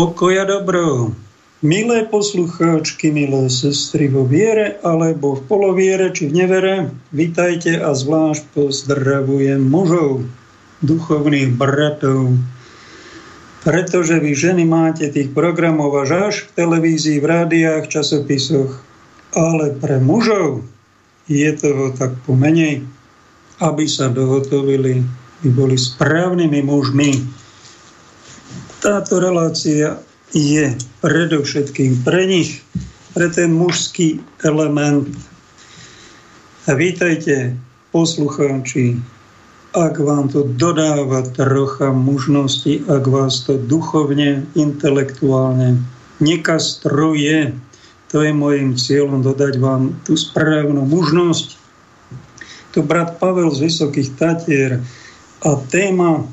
Pokoja dobro. Milé poslucháčky, milé sestry vo viere alebo v poloviere či v nevere, vitajte a zvlášť pozdravujem mužov, duchovných bratov, pretože vy ženy máte tých programov až až v televízii, v rádiách, časopisoch, ale pre mužov je toho tak pomenej, aby sa dohotovili, aby boli správnymi mužmi, táto relácia je predovšetkým pre nich, pre ten mužský element. A vítajte, poslucháči, ak vám to dodáva trocha mužnosti, ak vás to duchovne, intelektuálne nekastruje, to je môjim cieľom dodať vám tú správnu mužnosť. To brat Pavel z Vysokých Tatier a téma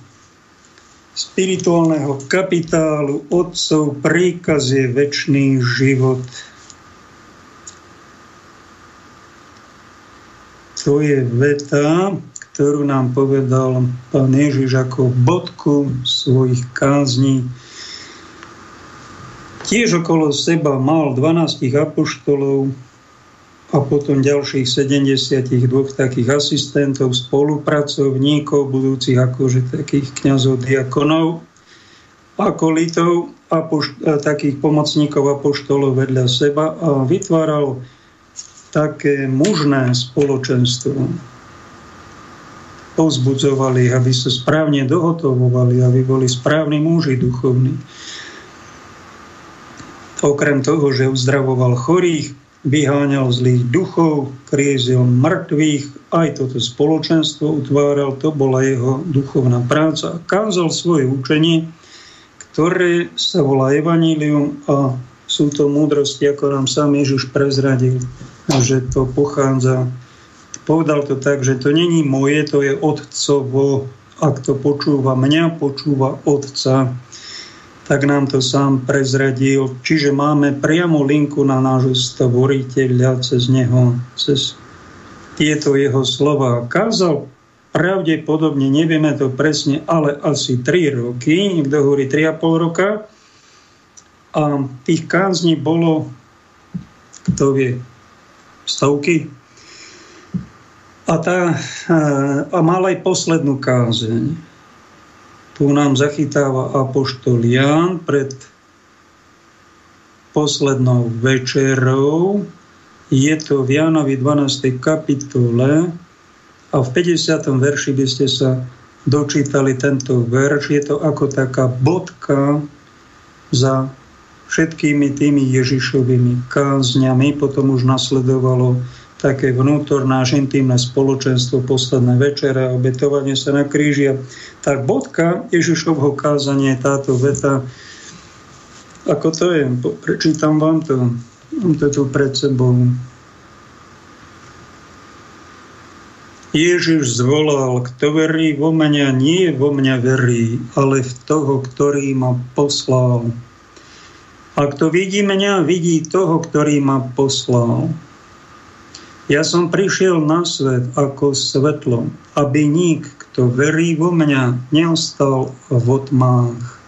spirituálneho kapitálu otcov príkaz je väčší život. To je veta, ktorú nám povedal pán Ježiš ako bodku svojich kázní. Tiež okolo seba mal 12 apoštolov, a potom ďalších 72 takých asistentov, spolupracovníkov, budúcich akože takých kňazov, diakonov, akolitov a pošt- a takých pomocníkov poštolov vedľa seba a vytváral také mužné spoločenstvo. Povzbudzovali, aby sa správne dohotovovali, aby boli správni muži duchovní. Okrem toho, že uzdravoval chorých, vyháňal zlých duchov, kriezil mŕtvych, aj toto spoločenstvo utváral, to bola jeho duchovná práca. Kázal svoje učenie, ktoré sa volá Evangelium a sú to múdrosti, ako nám sám Ježiš prezradil, že to pochádza. Povedal to tak, že to není moje, to je otcovo. Ak to počúva mňa, počúva otca tak nám to sám prezradil. Čiže máme priamo linku na nášho stvoriteľa cez neho, cez tieto jeho slova. Kázal pravdepodobne, nevieme to presne, ale asi 3 roky, niekto hovorí 3,5 roka. A tých kázní bolo, kto vie, stovky. A, tá, a mal aj poslednú kázeň tu nám zachytáva Apoštol Ján pred poslednou večerou. Je to v Jánovi 12. kapitole a v 50. verši by ste sa dočítali tento verš. Je to ako taká bodka za všetkými tými Ježišovými kázňami. Potom už nasledovalo také vnútorné až intimné spoločenstvo, posledné večere, obetovanie sa na kríži. Tak bodka Ježišovho kázania táto veta. Ako to je? Prečítam vám to. Mám to tu pred sebou. Ježiš zvolal, kto verí vo mňa, nie vo mňa verí, ale v toho, ktorý ma poslal. A kto vidí mňa, vidí toho, ktorý ma poslal. Ja som prišiel na svet ako svetlo, aby nik, kto verí vo mňa, neostal v otmách.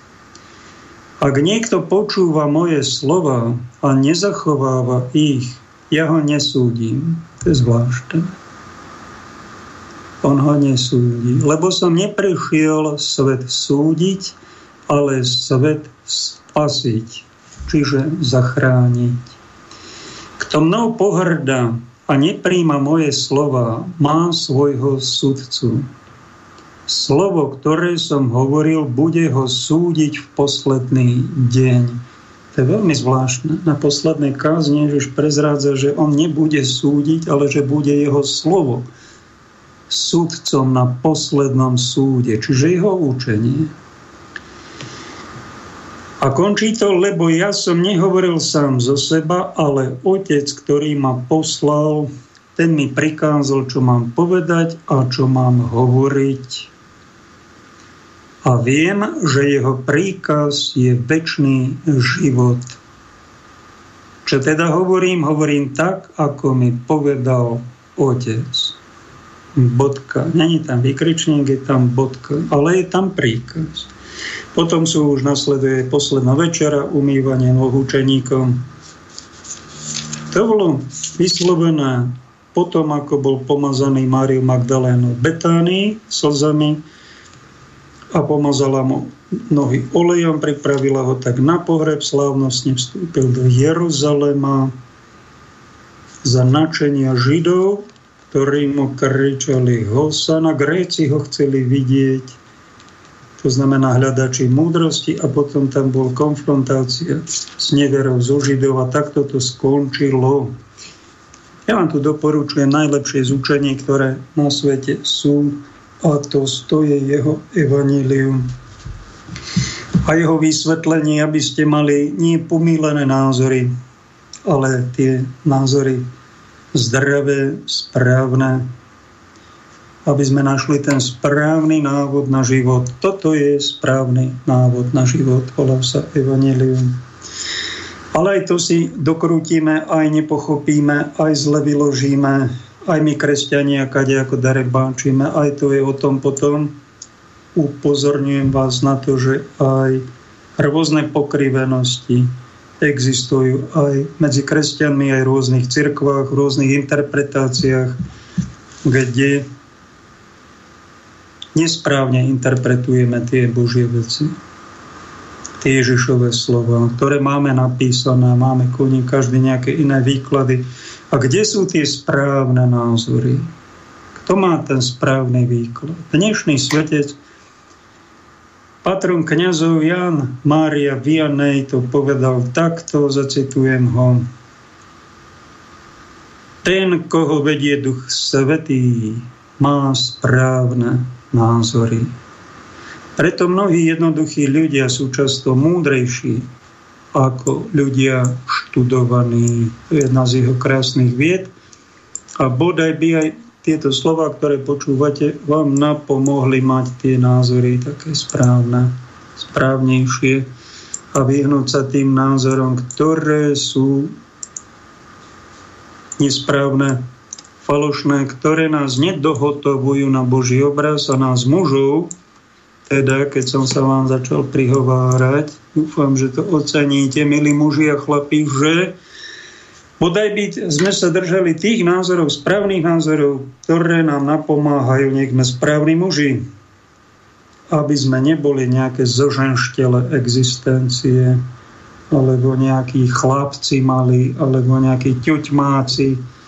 Ak niekto počúva moje slova a nezachováva ich, ja ho nesúdim. To je zvláštne. On ho nesúdi. Lebo som neprišiel svet súdiť, ale svet spasiť, čiže zachrániť. Kto mnou pohrdá, a nepríjma moje slova, má svojho sudcu. Slovo, ktoré som hovoril, bude ho súdiť v posledný deň. To je veľmi zvláštne. Na poslednej kázni Ježiš prezrádza, že on nebude súdiť, ale že bude jeho slovo súdcom na poslednom súde, čiže jeho učenie. A končí to, lebo ja som nehovoril sám zo seba, ale otec, ktorý ma poslal, ten mi prikázal, čo mám povedať a čo mám hovoriť. A viem, že jeho príkaz je väčší život. Čo teda hovorím? Hovorím tak, ako mi povedal otec. Bodka. Není tam vykričník, je tam bodka, ale je tam príkaz. Potom sú už nasleduje posledná večera, umývanie noh učeníkom. To bolo vyslovené potom, ako bol pomazaný Máriu Magdalénu Betánii slzami a pomazala mu nohy olejom, pripravila ho tak na pohreb, slávnostne vstúpil do Jeruzalema za načenia Židov, ktorí mu kričali Hosana. Gréci ho chceli vidieť, to znamená hľadači múdrosti a potom tam bol konfrontácia s neverou zo Židov a takto to skončilo. Ja vám tu doporučujem najlepšie zúčenie, ktoré na svete sú a to stojí jeho evanílium a jeho vysvetlenie, aby ste mali nie pomílené názory, ale tie názory zdravé, správne, aby sme našli ten správny návod na život. Toto je správny návod na život, volá sa Evangelium. Ale aj to si dokrútime, aj nepochopíme, aj zle vyložíme, aj my kresťania, kade ako darebáčime, aj to je o tom potom. Upozorňujem vás na to, že aj rôzne pokrivenosti existujú aj medzi kresťanmi, aj v rôznych cirkvách, v rôznych interpretáciách, kde nesprávne interpretujeme tie Božie veci tie Ježišové slova, ktoré máme napísané, máme ku každý nejaké iné výklady. A kde sú tie správne názory? Kto má ten správny výklad? Dnešný svetec, patron kniazov Jan Mária Vianney to povedal takto, zacitujem ho. Ten, koho vedie Duch Svetý, má správne názory. Preto mnohí jednoduchí ľudia sú často múdrejší ako ľudia študovaní. Jedna z jeho krásnych vied. A bodaj by aj tieto slova, ktoré počúvate, vám napomohli mať tie názory také správne, správnejšie a vyhnúť sa tým názorom, ktoré sú nesprávne, falošné, ktoré nás nedohotovujú na Boží obraz a nás mužov teda, keď som sa vám začal prihovárať, dúfam, že to oceníte, milí muži a chlapí, že bodaj by sme sa držali tých názorov, správnych názorov, ktoré nám napomáhajú, nech sme správni muži, aby sme neboli nejaké zoženštele existencie, alebo nejakí chlapci mali, alebo nejakí ťuťmáci,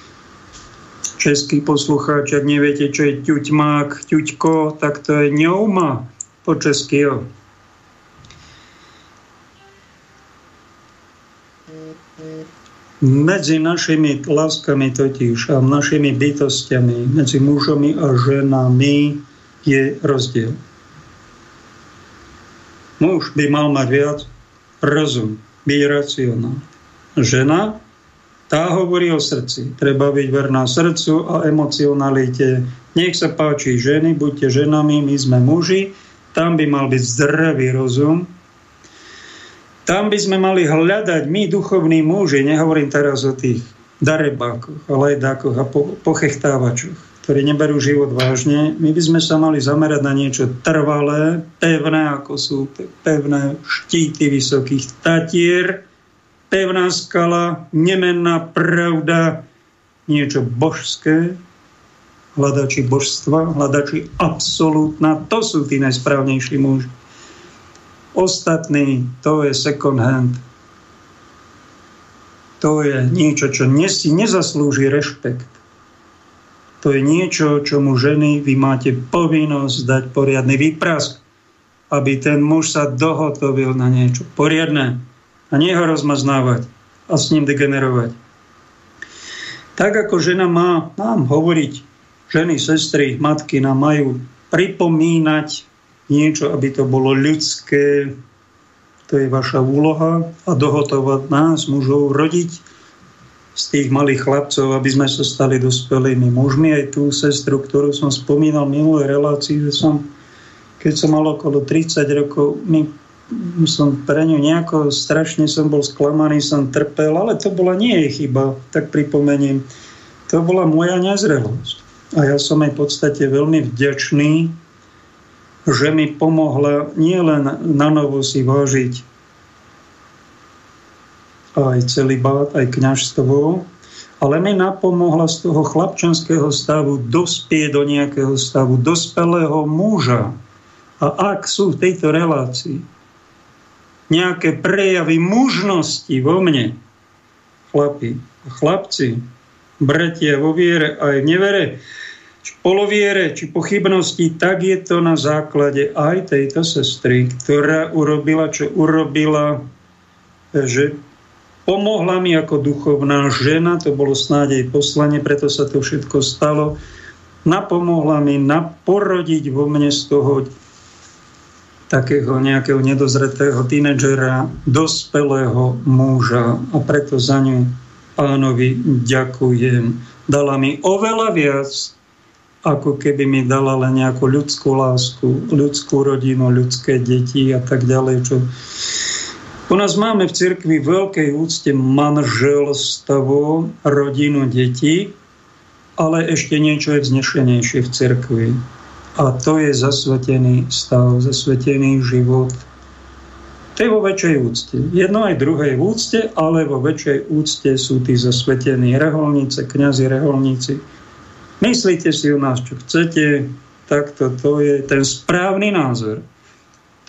český poslucháč, ak neviete, čo je ťuťmák, ťuťko, tak to je ňouma po česky, jo. Medzi našimi láskami totiž a našimi bytostiami, medzi mužami a ženami je rozdiel. Muž by mal mať viac rozum, byť racionálny. Žena, tá hovorí o srdci. Treba byť verná srdcu a emocionalite. Nech sa páči ženy, buďte ženami, my sme muži tam by mal byť zdravý rozum. Tam by sme mali hľadať my, duchovní muži, nehovorím teraz o tých darebákoch, lajdákoch a pochechtávačoch, ktorí neberú život vážne. My by sme sa mali zamerať na niečo trvalé, pevné, ako sú pevné štíty vysokých tatier, pevná skala, nemenná pravda, niečo božské, hľadači božstva, hľadači absolútna, to sú tí najsprávnejší muži. Ostatní, to je second hand. To je niečo, čo si nezaslúži rešpekt. To je niečo, čomu ženy vy máte povinnosť dať poriadny výprask, aby ten muž sa dohotovil na niečo poriadne a nie ho rozmaznávať a s ním degenerovať. Tak ako žena má nám hovoriť ženy, sestry, matky nám majú pripomínať niečo, aby to bolo ľudské. To je vaša úloha a dohotovať nás, mužov, rodiť z tých malých chlapcov, aby sme sa stali dospelými mužmi. Aj tú sestru, ktorú som spomínal v minulej relácii, že som, keď som mal okolo 30 rokov, my som pre ňu nejako strašne som bol sklamaný, som trpel, ale to bola nie jej chyba, tak pripomeniem. To bola moja nezrelosť. A ja som aj v podstate veľmi vďačný, že mi pomohla nielen na novo si vážiť aj celibát, aj kňažstvo, ale mi napomohla z toho chlapčenského stavu dospieť do nejakého stavu dospelého muža. A ak sú v tejto relácii nejaké prejavy mužnosti vo mne, chlapi, chlapci, bratia vo viere aj v nevere, či poloviere, či pochybnosti, tak je to na základe aj tejto sestry, ktorá urobila, čo urobila, že pomohla mi ako duchovná žena, to bolo snáď jej poslanie, preto sa to všetko stalo, napomohla mi naporodiť vo mne z toho takého nejakého nedozretého tínedžera, dospelého muža a preto za ňu pánovi ďakujem. Dala mi oveľa viac, ako keby mi dala len nejakú ľudskú lásku, ľudskú rodinu, ľudské deti a tak ďalej, čo u nás máme v cirkvi veľkej úcte manželstvo, rodinu, detí, ale ešte niečo je vznešenejšie v cirkvi. A to je zasvetený stav, zasvetený život. To je vo väčšej úcte. Jedno aj druhé v úcte, ale vo väčšej úcte sú tí zasvetení reholníci, kňazi reholníci. Myslíte si o nás, čo chcete, takto to je ten správny názor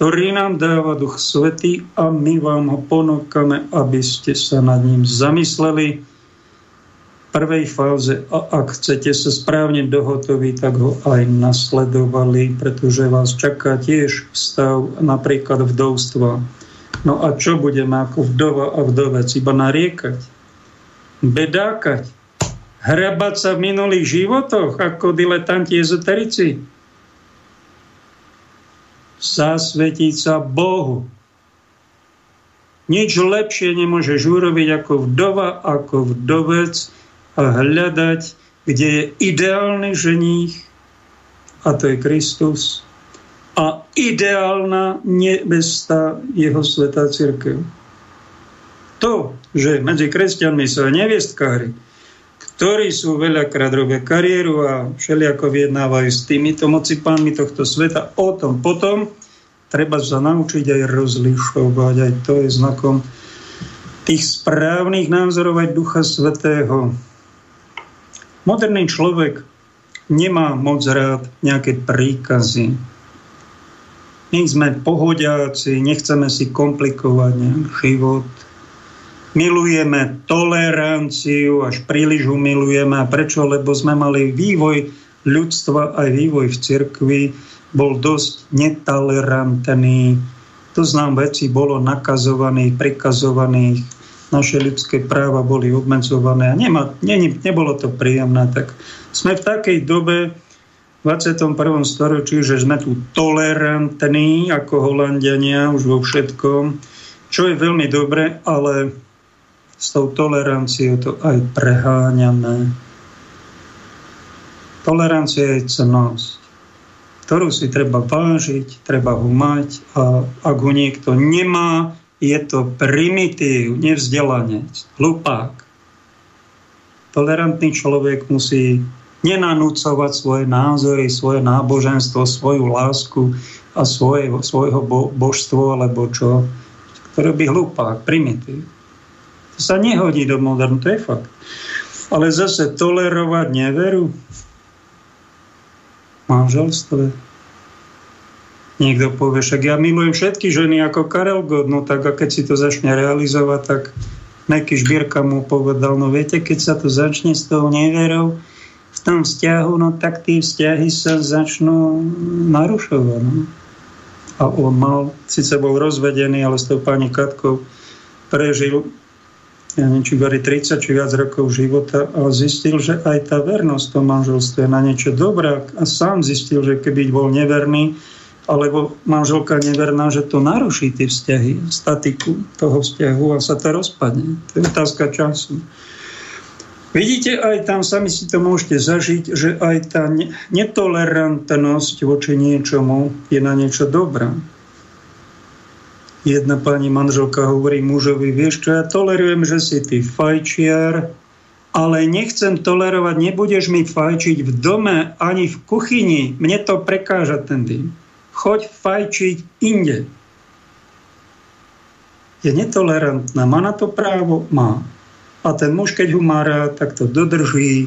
ktorý nám dáva Duch Svetý a my vám ho ponúkame, aby ste sa nad ním zamysleli prvej fáze a ak chcete sa správne dohotoviť, tak ho aj nasledovali, pretože vás čaká tiež stav napríklad vdovstva. No a čo budeme ako vdova a vdovec? Iba nariekať? Bedákať? Hrabať sa v minulých životoch ako diletanti ezoterici? zasvetiť sa Bohu. Nič lepšie nemôžeš urobiť ako vdova, ako vdovec hľadať, kde je ideálny ženích, a to je Kristus, a ideálna nebesta jeho svetá církev. To, že medzi kresťanmi sú neviestkári, ktorí sú veľakrát robia kariéru a všelijako vyjednávajú s týmito mocipánmi tohto sveta. O tom potom treba sa naučiť aj rozlišovať. Aj to je znakom tých správnych názorov aj Ducha Svetého. Moderný človek nemá moc rád nejaké príkazy. My sme pohodiaci, nechceme si komplikovať život milujeme toleranciu, až príliš ju milujeme. A prečo? Lebo sme mali vývoj ľudstva, aj vývoj v cirkvi bol dosť netolerantný. To znám veci bolo nakazovaných, prikazovaných, naše ľudské práva boli obmedzované a nema, ne, nebolo to príjemné. Tak sme v takej dobe, v 21. storočí, že sme tu tolerantní ako Holandiania už vo všetkom, čo je veľmi dobre, ale s tou toleranciou to aj preháňame. Tolerancia je cenosť, ktorú si treba vážiť, treba ho mať a ak ho niekto nemá, je to primitív, nevzdelanec, hlupák. Tolerantný človek musí nenanúcovať svoje názory, svoje náboženstvo, svoju lásku a svoje, svojho bo, božstvo, alebo čo, ktoré by hlupák, primitív. To sa nehodí do modernu, to je fakt. Ale zase tolerovať neveru v manželstve. Niekto povie, však ja milujem všetky ženy ako Karel God, no tak a keď si to začne realizovať, tak Meky Žbírka mu povedal, no viete, keď sa to začne s tou neverou v tom vzťahu, no tak tie vzťahy sa začnú narušovať. No. A on mal, síce bol rozvedený, ale s tou pani Katkou prežil ja neviem, či boli 30 či viac rokov života a zistil, že aj tá vernosť v tom je na niečo dobrá a sám zistil, že keby bol neverný, alebo manželka neverná, že to naruší tie vzťahy, statiku toho vzťahu a sa to rozpadne. To je otázka času. Vidíte, aj tam sami si to môžete zažiť, že aj tá netolerantnosť voči niečomu je na niečo dobrá jedna pani manželka hovorí mužovi, vieš čo, ja tolerujem, že si ty fajčiar, ale nechcem tolerovať, nebudeš mi fajčiť v dome ani v kuchyni. Mne to prekáža ten dým. Choď fajčiť inde. Je netolerantná, má na to právo? Má. A ten muž, keď ho má rád, tak to dodrží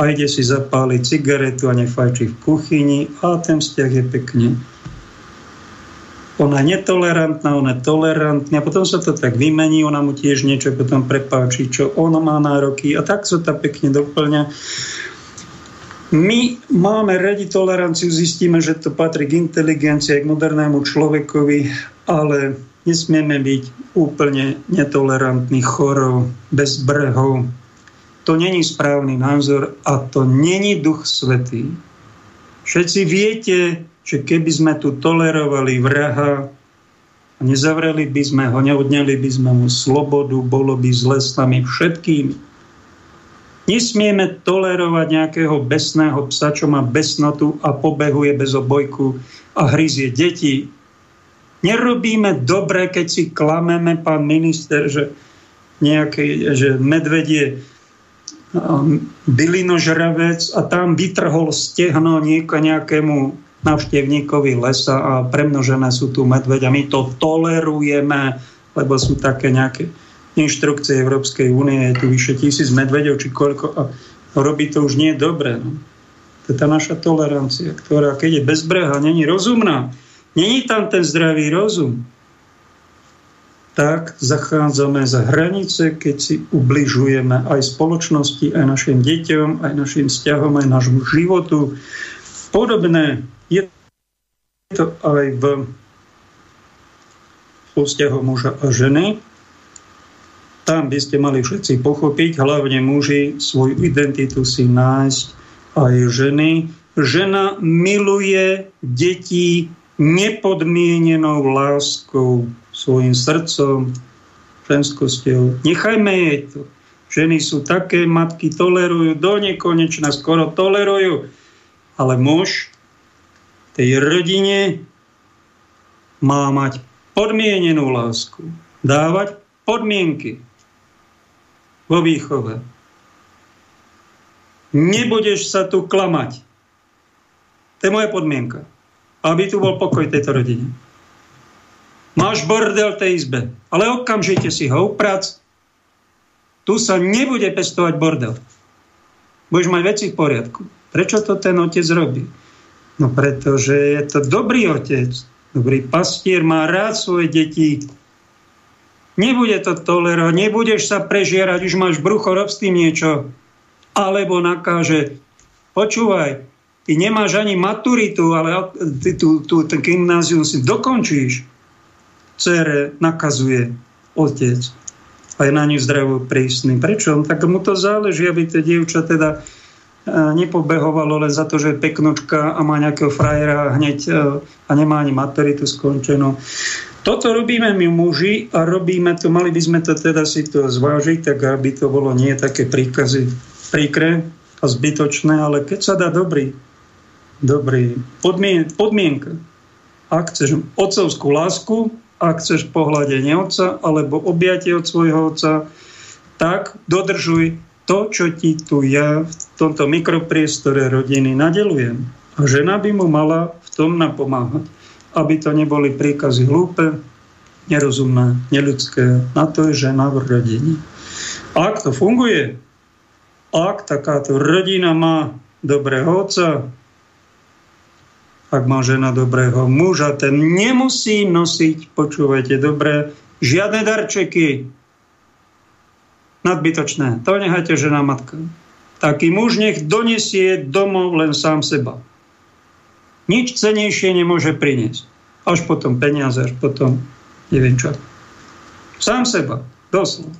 a ide si zapáliť cigaretu a nefajčí v kuchyni a ten vzťah je pekne. Ona je netolerantná, ona je tolerantná a potom sa to tak vymení, ona mu tiež niečo potom prepáči, čo ona má nároky a tak sa to pekne doplňa. My máme radi toleranciu, zistíme, že to patrí k inteligencii, k modernému človekovi, ale nesmieme byť úplne netolerantní, chorov, bez brehov. To není správny názor a to není duch svetý. Všetci viete, že keby sme tu tolerovali vraha nezavreli by sme ho, neodňali by sme mu slobodu, bolo by zle s nami všetkými Nesmieme tolerovať nejakého besného psa, čo má besnotu a pobehuje bez obojku a hryzie deti. Nerobíme dobre, keď si klameme, pán minister, že, nejaký, že medvedie um, bylinožravec a tam vytrhol stehno nieko nejakému navštevníkovi lesa a premnožené sú tu medveď a my to tolerujeme, lebo sú také nejaké inštrukcie Európskej únie, je tu vyše tisíc medvedov, či koľko, a robí to už nie dobre. No. To je tá naša tolerancia, ktorá, keď je bezbreha, není rozumná, není tam ten zdravý rozum, tak zachádzame za hranice, keď si ubližujeme aj spoločnosti, aj našim deťom, aj našim vzťahom, aj nášmu životu. Podobné je to aj v vzťahu muža a ženy tam by ste mali všetci pochopiť, hlavne muži, svoju identitu si nájsť aj ženy. Žena miluje deti nepodmienenou láskou, svojim srdcom, ženskosťou. Nechajme jej to. Ženy sú také, matky tolerujú do nekonečna, skoro tolerujú. Ale muž tej rodine má mať podmienenú lásku. Dávať podmienky vo výchove. Nebudeš sa tu klamať. To je moja podmienka. Aby tu bol pokoj tejto rodine. Máš bordel tej izbe, ale okamžite si ho uprac. Tu sa nebude pestovať bordel. Budeš mať veci v poriadku. Prečo to ten otec robí? No pretože je to dobrý otec, dobrý pastier, má rád svoje deti, Nebude to tolerovať, nebudeš sa prežierať, už máš brucho, rob s tým niečo. Alebo nakáže, počúvaj, ty nemáš ani maturitu, ale ty tú, tú, ten gymnázium si dokončíš. Cere nakazuje otec a je na ňu zdravo prísny. Prečo? Tak mu to záleží, aby to dievča teda e, nepobehovalo len za to, že je peknočka a má nejakého frajera hneď e, a nemá ani maturitu skončenú. Toto robíme my muži a robíme to, mali by sme to teda si to zvážiť, tak aby to bolo nie také príkazy príkre a zbytočné, ale keď sa dá dobrý, dobrý podmien, podmienka, ak chceš otcovskú lásku, ak chceš pohľadenie otca alebo objatie od svojho otca, tak dodržuj to, čo ti tu ja v tomto mikropriestore rodiny nadelujem. A žena by mu mala v tom napomáhať aby to neboli príkazy hlúpe, nerozumné, neľudské. Na to je žena v rodine. A ak to funguje, ak takáto rodina má dobrého otca, ak má žena dobrého muža, ten nemusí nosiť, počúvajte dobre, žiadne darčeky nadbytočné. To nechajte žena matka. Taký muž nech donesie domov len sám seba. Nič cenejšie nemôže priniesť. Až potom peniaze, až potom neviem čo. Sám seba, doslova.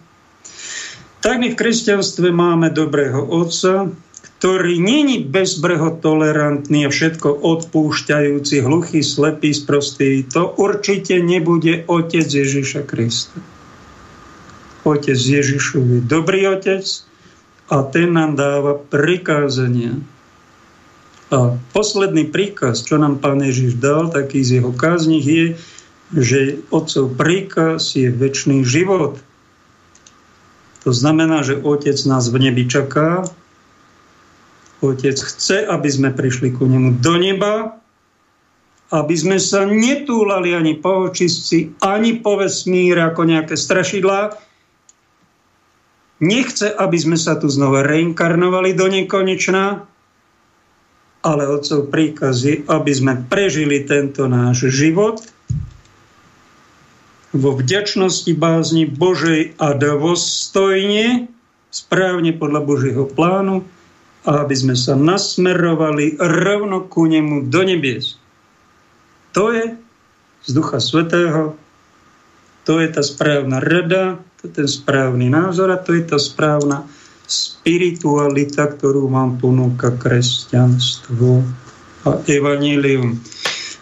Tak my v kresťanstve máme dobrého otca, ktorý není bezbreho tolerantný a všetko odpúšťajúci, hluchý, slepý, sprostý. To určite nebude otec Ježiša Krista. Otec Ježišov je dobrý otec a ten nám dáva prikázania. A posledný príkaz, čo nám pán Ježiš dal, taký z jeho kázních je, že otcov príkaz je väčší život. To znamená, že otec nás v nebi čaká, otec chce, aby sme prišli ku nemu do neba aby sme sa netúlali ani po očistci, ani po vesmíre ako nejaké strašidlá. Nechce, aby sme sa tu znova reinkarnovali do nekonečná, ale otcov príkaz aby sme prežili tento náš život vo vďačnosti bázni Božej a dôstojne, správne podľa Božieho plánu, a aby sme sa nasmerovali rovno ku nemu do nebies. To je z Ducha Svetého, to je tá správna rada, to je ten správny názor a to je tá správna spiritualita, ktorú vám ponúka kresťanstvo a evanílium.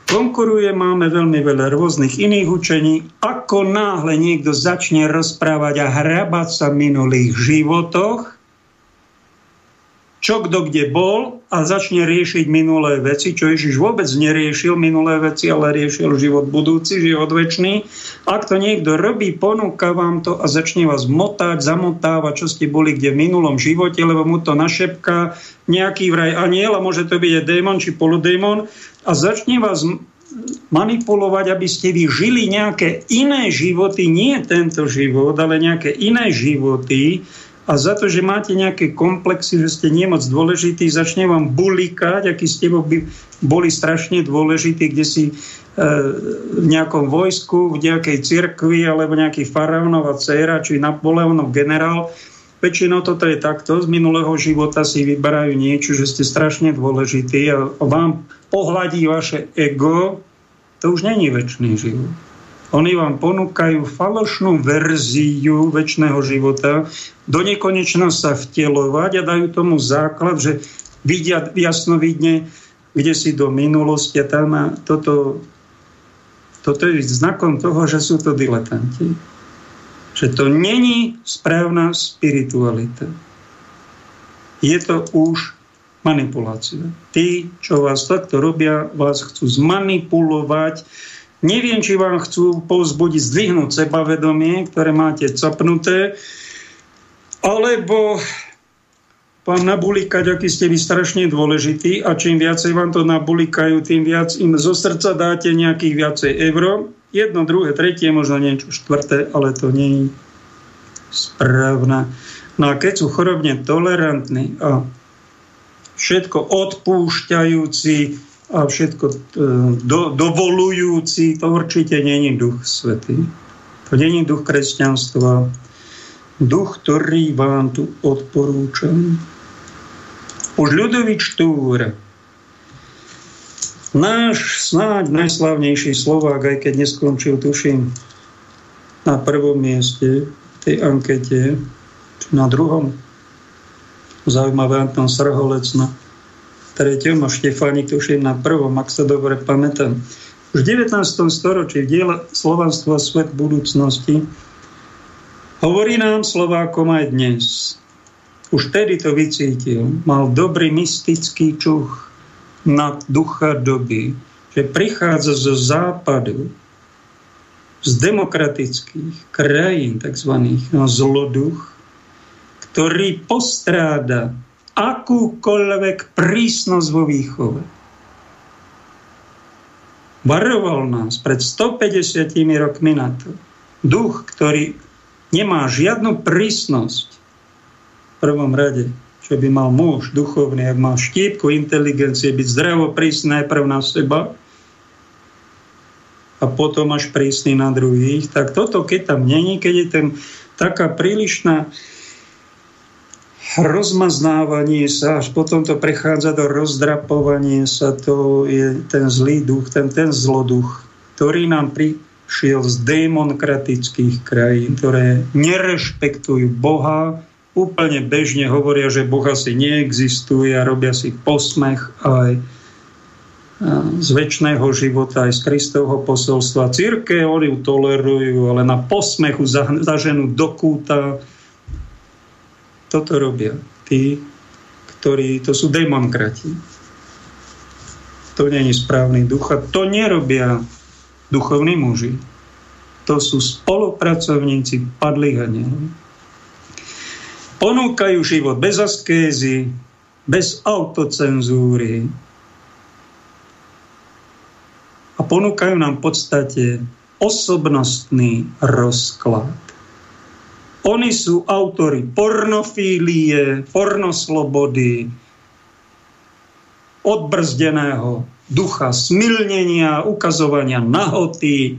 Konkuruje, máme veľmi veľa rôznych iných učení. Ako náhle niekto začne rozprávať a hrabať sa v minulých životoch, čo kto kde bol a začne riešiť minulé veci, čo Ježiš vôbec neriešil minulé veci, ale riešil život budúci, život väčší. Ak to niekto robí, ponúka vám to a začne vás motať, zamotávať, čo ste boli kde v minulom živote, lebo mu to našepká nejaký vraj aniel a môže to byť aj démon či poludémon a začne vás manipulovať, aby ste vy žili nejaké iné životy, nie tento život, ale nejaké iné životy, a za to, že máte nejaké komplexy, že ste nemoc dôležití, začne vám bulikať, aký ste by boli strašne dôležití, kde si e, v nejakom vojsku, v nejakej cirkvi alebo nejaký faraónova dcera, či Napoleonov generál. Väčšinou toto je takto, z minulého života si vyberajú niečo, že ste strašne dôležití a vám pohľadí vaše ego, to už není väčší život. Oni vám ponúkajú falošnú verziu väčšného života, do nekonečna sa vtelovať a dajú tomu základ, že vidia jasno vidne, kde si do minulosti a tam a toto, toto je znakom toho, že sú to diletanti. Že to není správna spiritualita. Je to už manipulácia. Tí, čo vás takto robia, vás chcú zmanipulovať, Neviem, či vám chcú povzbudiť, zdvihnúť sebavedomie, ktoré máte capnuté, alebo vám nabulikať, aký ste vy strašne dôležitý a čím viacej vám to nabulikajú, tým viac im zo srdca dáte nejakých viacej euro. Jedno, druhé, tretie, možno niečo štvrté, ale to nie je správne. No a keď sú chorobne tolerantní a všetko odpúšťajúci, a všetko e, do, dovolujúci, to určite není duch svetý. To není duch kresťanstva. Duch, ktorý vám tu odporúčam. Už Ľudovič Túr, náš snáď najslavnejší Slovák, aj keď neskončil, tuším, na prvom mieste tej ankete, či na druhom, zaujímavé Anton Srholec na treťom a tuším na prvom, ak sa dobre pamätám. Už v 19. storočí v diele Slovanstvo a svet budúcnosti hovorí nám Slovákom aj dnes. Už tedy to vycítil. Mal dobrý mystický čuch na ducha doby, že prichádza zo západu, z demokratických krajín, tzv. No, zloduch, ktorý postráda akúkoľvek prísnosť vo výchove. Varoval nás pred 150 rokmi na to. Duch, ktorý nemá žiadnu prísnosť v prvom rade, čo by mal muž duchovný, ak mal štípku inteligencie, byť zdravo prísny najprv na seba a potom až prísny na druhých, tak toto, keď tam není, keď je tam taká prílišná rozmaznávanie sa, až potom to prechádza do rozdrapovania sa, to je ten zlý duch, ten, ten zloduch, ktorý nám prišiel z demokratických krajín, ktoré nerešpektujú Boha, úplne bežne hovoria, že Boh asi neexistuje a robia si posmech aj z väčšného života, aj z Kristovho posolstva. Círke, oni ju tolerujú, ale na posmechu zaženú do kúta toto robia tí, ktorí, to sú demokrati. To je správny duch a to nerobia duchovní muži. To sú spolupracovníci padlých anielov. Ponúkajú život bez askézy, bez autocenzúry. a ponúkajú nám v podstate osobnostný rozklad. Oni sú autory pornofílie, pornoslobody, odbrzdeného ducha smilnenia, ukazovania nahoty,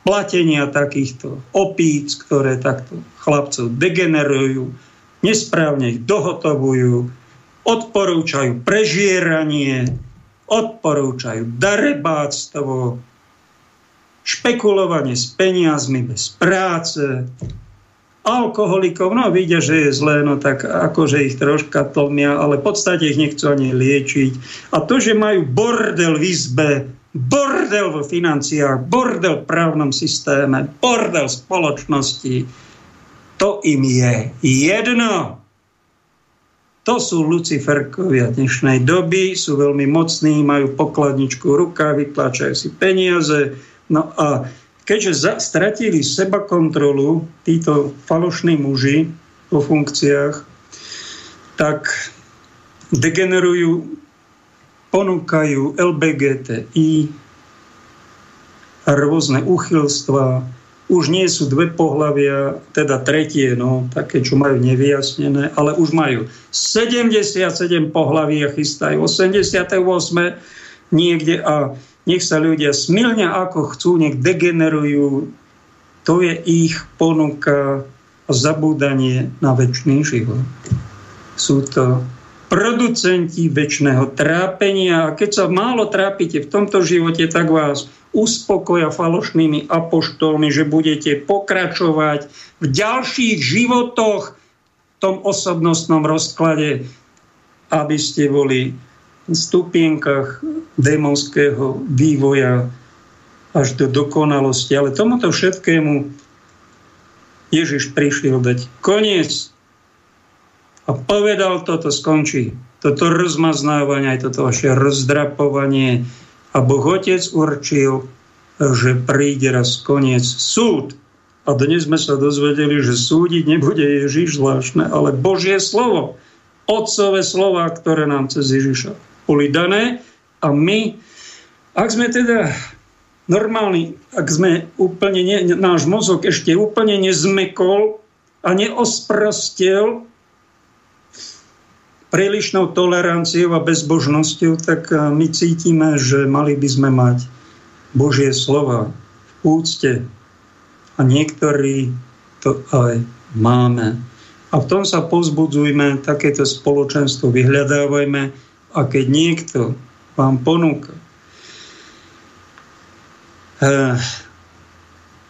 platenia takýchto opíc, ktoré takto chlapcov degenerujú, nesprávne ich dohotovujú, odporúčajú prežieranie, odporúčajú darebáctvo, špekulovanie s peniazmi bez práce, alkoholikov, no vidia, že je zlé, no tak akože ich troška tlmia, ale v podstate ich nechcú ani liečiť. A to, že majú bordel v izbe, bordel vo financiách, bordel v právnom systéme, bordel v spoločnosti, to im je jedno. To sú Luciferkovia dnešnej doby, sú veľmi mocní, majú pokladničku v rukách, vytláčajú si peniaze. No a keďže za, stratili seba kontrolu títo falošní muži vo funkciách, tak degenerujú, ponúkajú LBGTI, rôzne úchylstva, už nie sú dve pohľavia, teda tretie, no, také, čo majú nevyjasnené, ale už majú. 77 pohlaví a chystajú. 88 niekde a nech sa ľudia smilňa ako chcú, nech degenerujú. To je ich ponuka a zabúdanie na väčší život. Sú to producenti väčšného trápenia a keď sa málo trápite v tomto živote, tak vás uspokoja falošnými apoštolmi, že budete pokračovať v ďalších životoch v tom osobnostnom rozklade, aby ste boli stupienkach démonského vývoja až do dokonalosti. Ale tomuto všetkému Ježiš prišiel dať koniec a povedal, toto skončí. Toto rozmaznávanie, aj toto vaše rozdrapovanie, a Boh Otec určil, že príde raz koniec súd. A dnes sme sa dozvedeli, že súdiť nebude Ježiš zvláštne, ale Božie slovo. Otcové slova, ktoré nám cez Ježiša boli dané. A my, ak sme teda normálni, ak sme úplne, ne, náš mozog ešte úplne nezmekol a neosprostil prílišnou toleranciou a bezbožnosťou, tak eh, my cítime, že mali by sme mať Božie slova v úcte. A niektorí to aj máme. A v tom sa pozbudzujme, takéto spoločenstvo vyhľadávajme a keď niekto vám ponúka eh,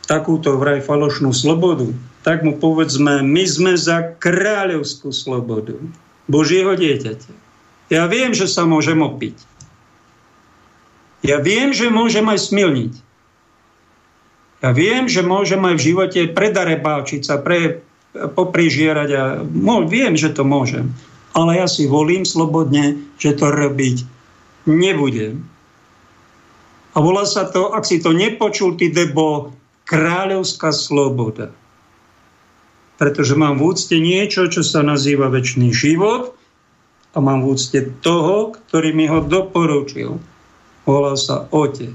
takúto vraj falošnú slobodu, tak mu povedzme, my sme za kráľovskú slobodu. Božieho dieťaťa. Ja viem, že sa môžem opiť. Ja viem, že môžem aj smilniť. Ja viem, že môžem aj v živote predarebáčiť sa, pre, poprižierať a no, viem, že to môžem. Ale ja si volím slobodne, že to robiť nebudem. A volá sa to, ak si to nepočul, ty debo, kráľovská sloboda pretože mám v úcte niečo, čo sa nazýva väčší život a mám v úcte toho, ktorý mi ho doporučil. Volá sa Otec,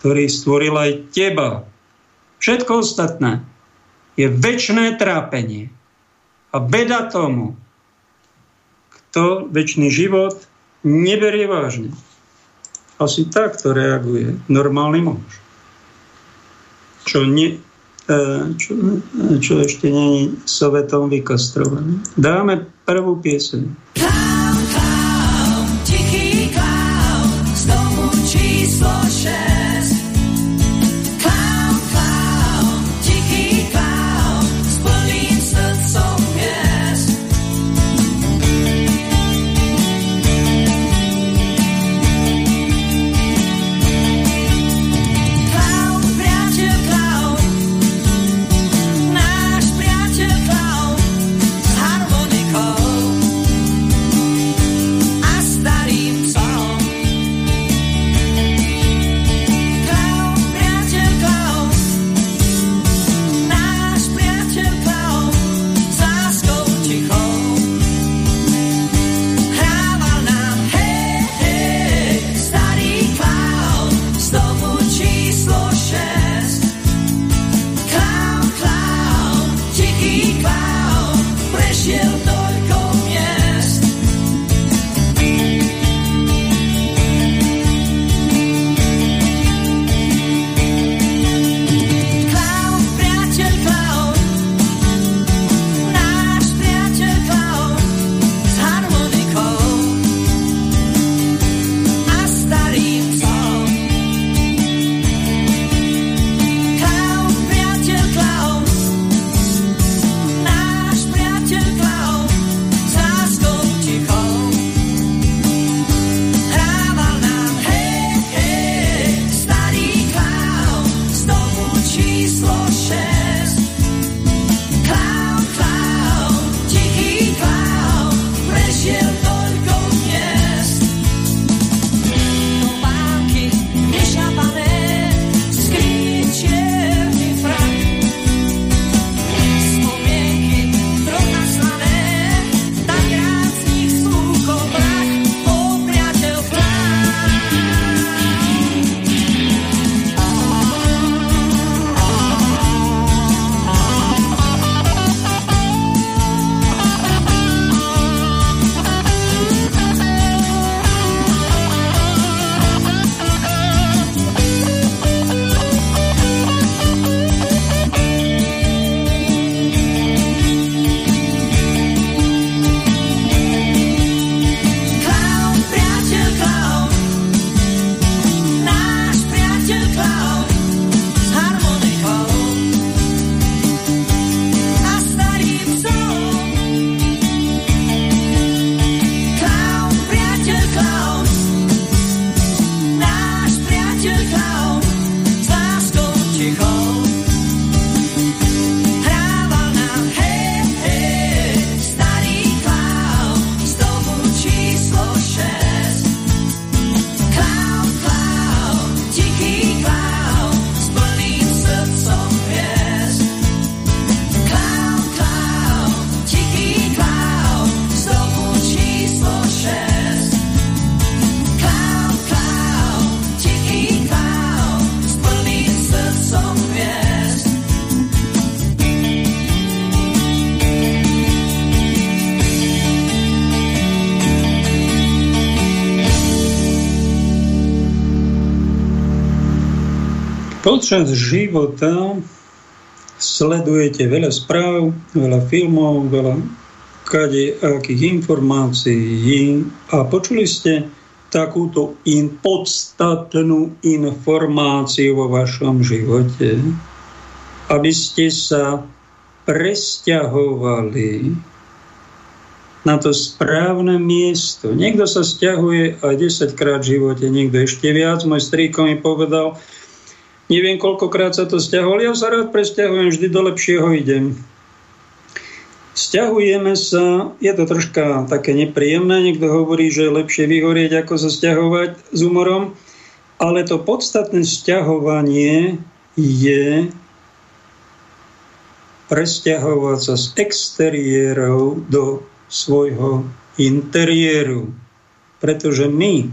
ktorý stvoril aj teba. Všetko ostatné je väčšné trápenie. A beda tomu, to väčší život neberie vážne. Asi takto reaguje normálny muž. Čo, ne, e, čo, e, čo ešte není sovetom vykastrovaný. Dáme prvú pieseň. Clown, clown, tichý clown, z domu číslo 6. Počas života sledujete veľa správ, veľa filmov, veľa kade akých informácií a počuli ste takúto in, podstatnú informáciu vo vašom živote, aby ste sa presťahovali na to správne miesto. Niekto sa stiahuje aj 10 krát v živote, niekto ešte viac. Môj strýko mi povedal, neviem koľkokrát sa to stiahoval, ja sa rád presťahujem, vždy do lepšieho idem. Sťahujeme sa, je to troška také nepríjemné, niekto hovorí, že je lepšie vyhorieť, ako sa sťahovať s humorom, ale to podstatné sťahovanie je presťahovať sa z exteriérov do svojho interiéru. Pretože my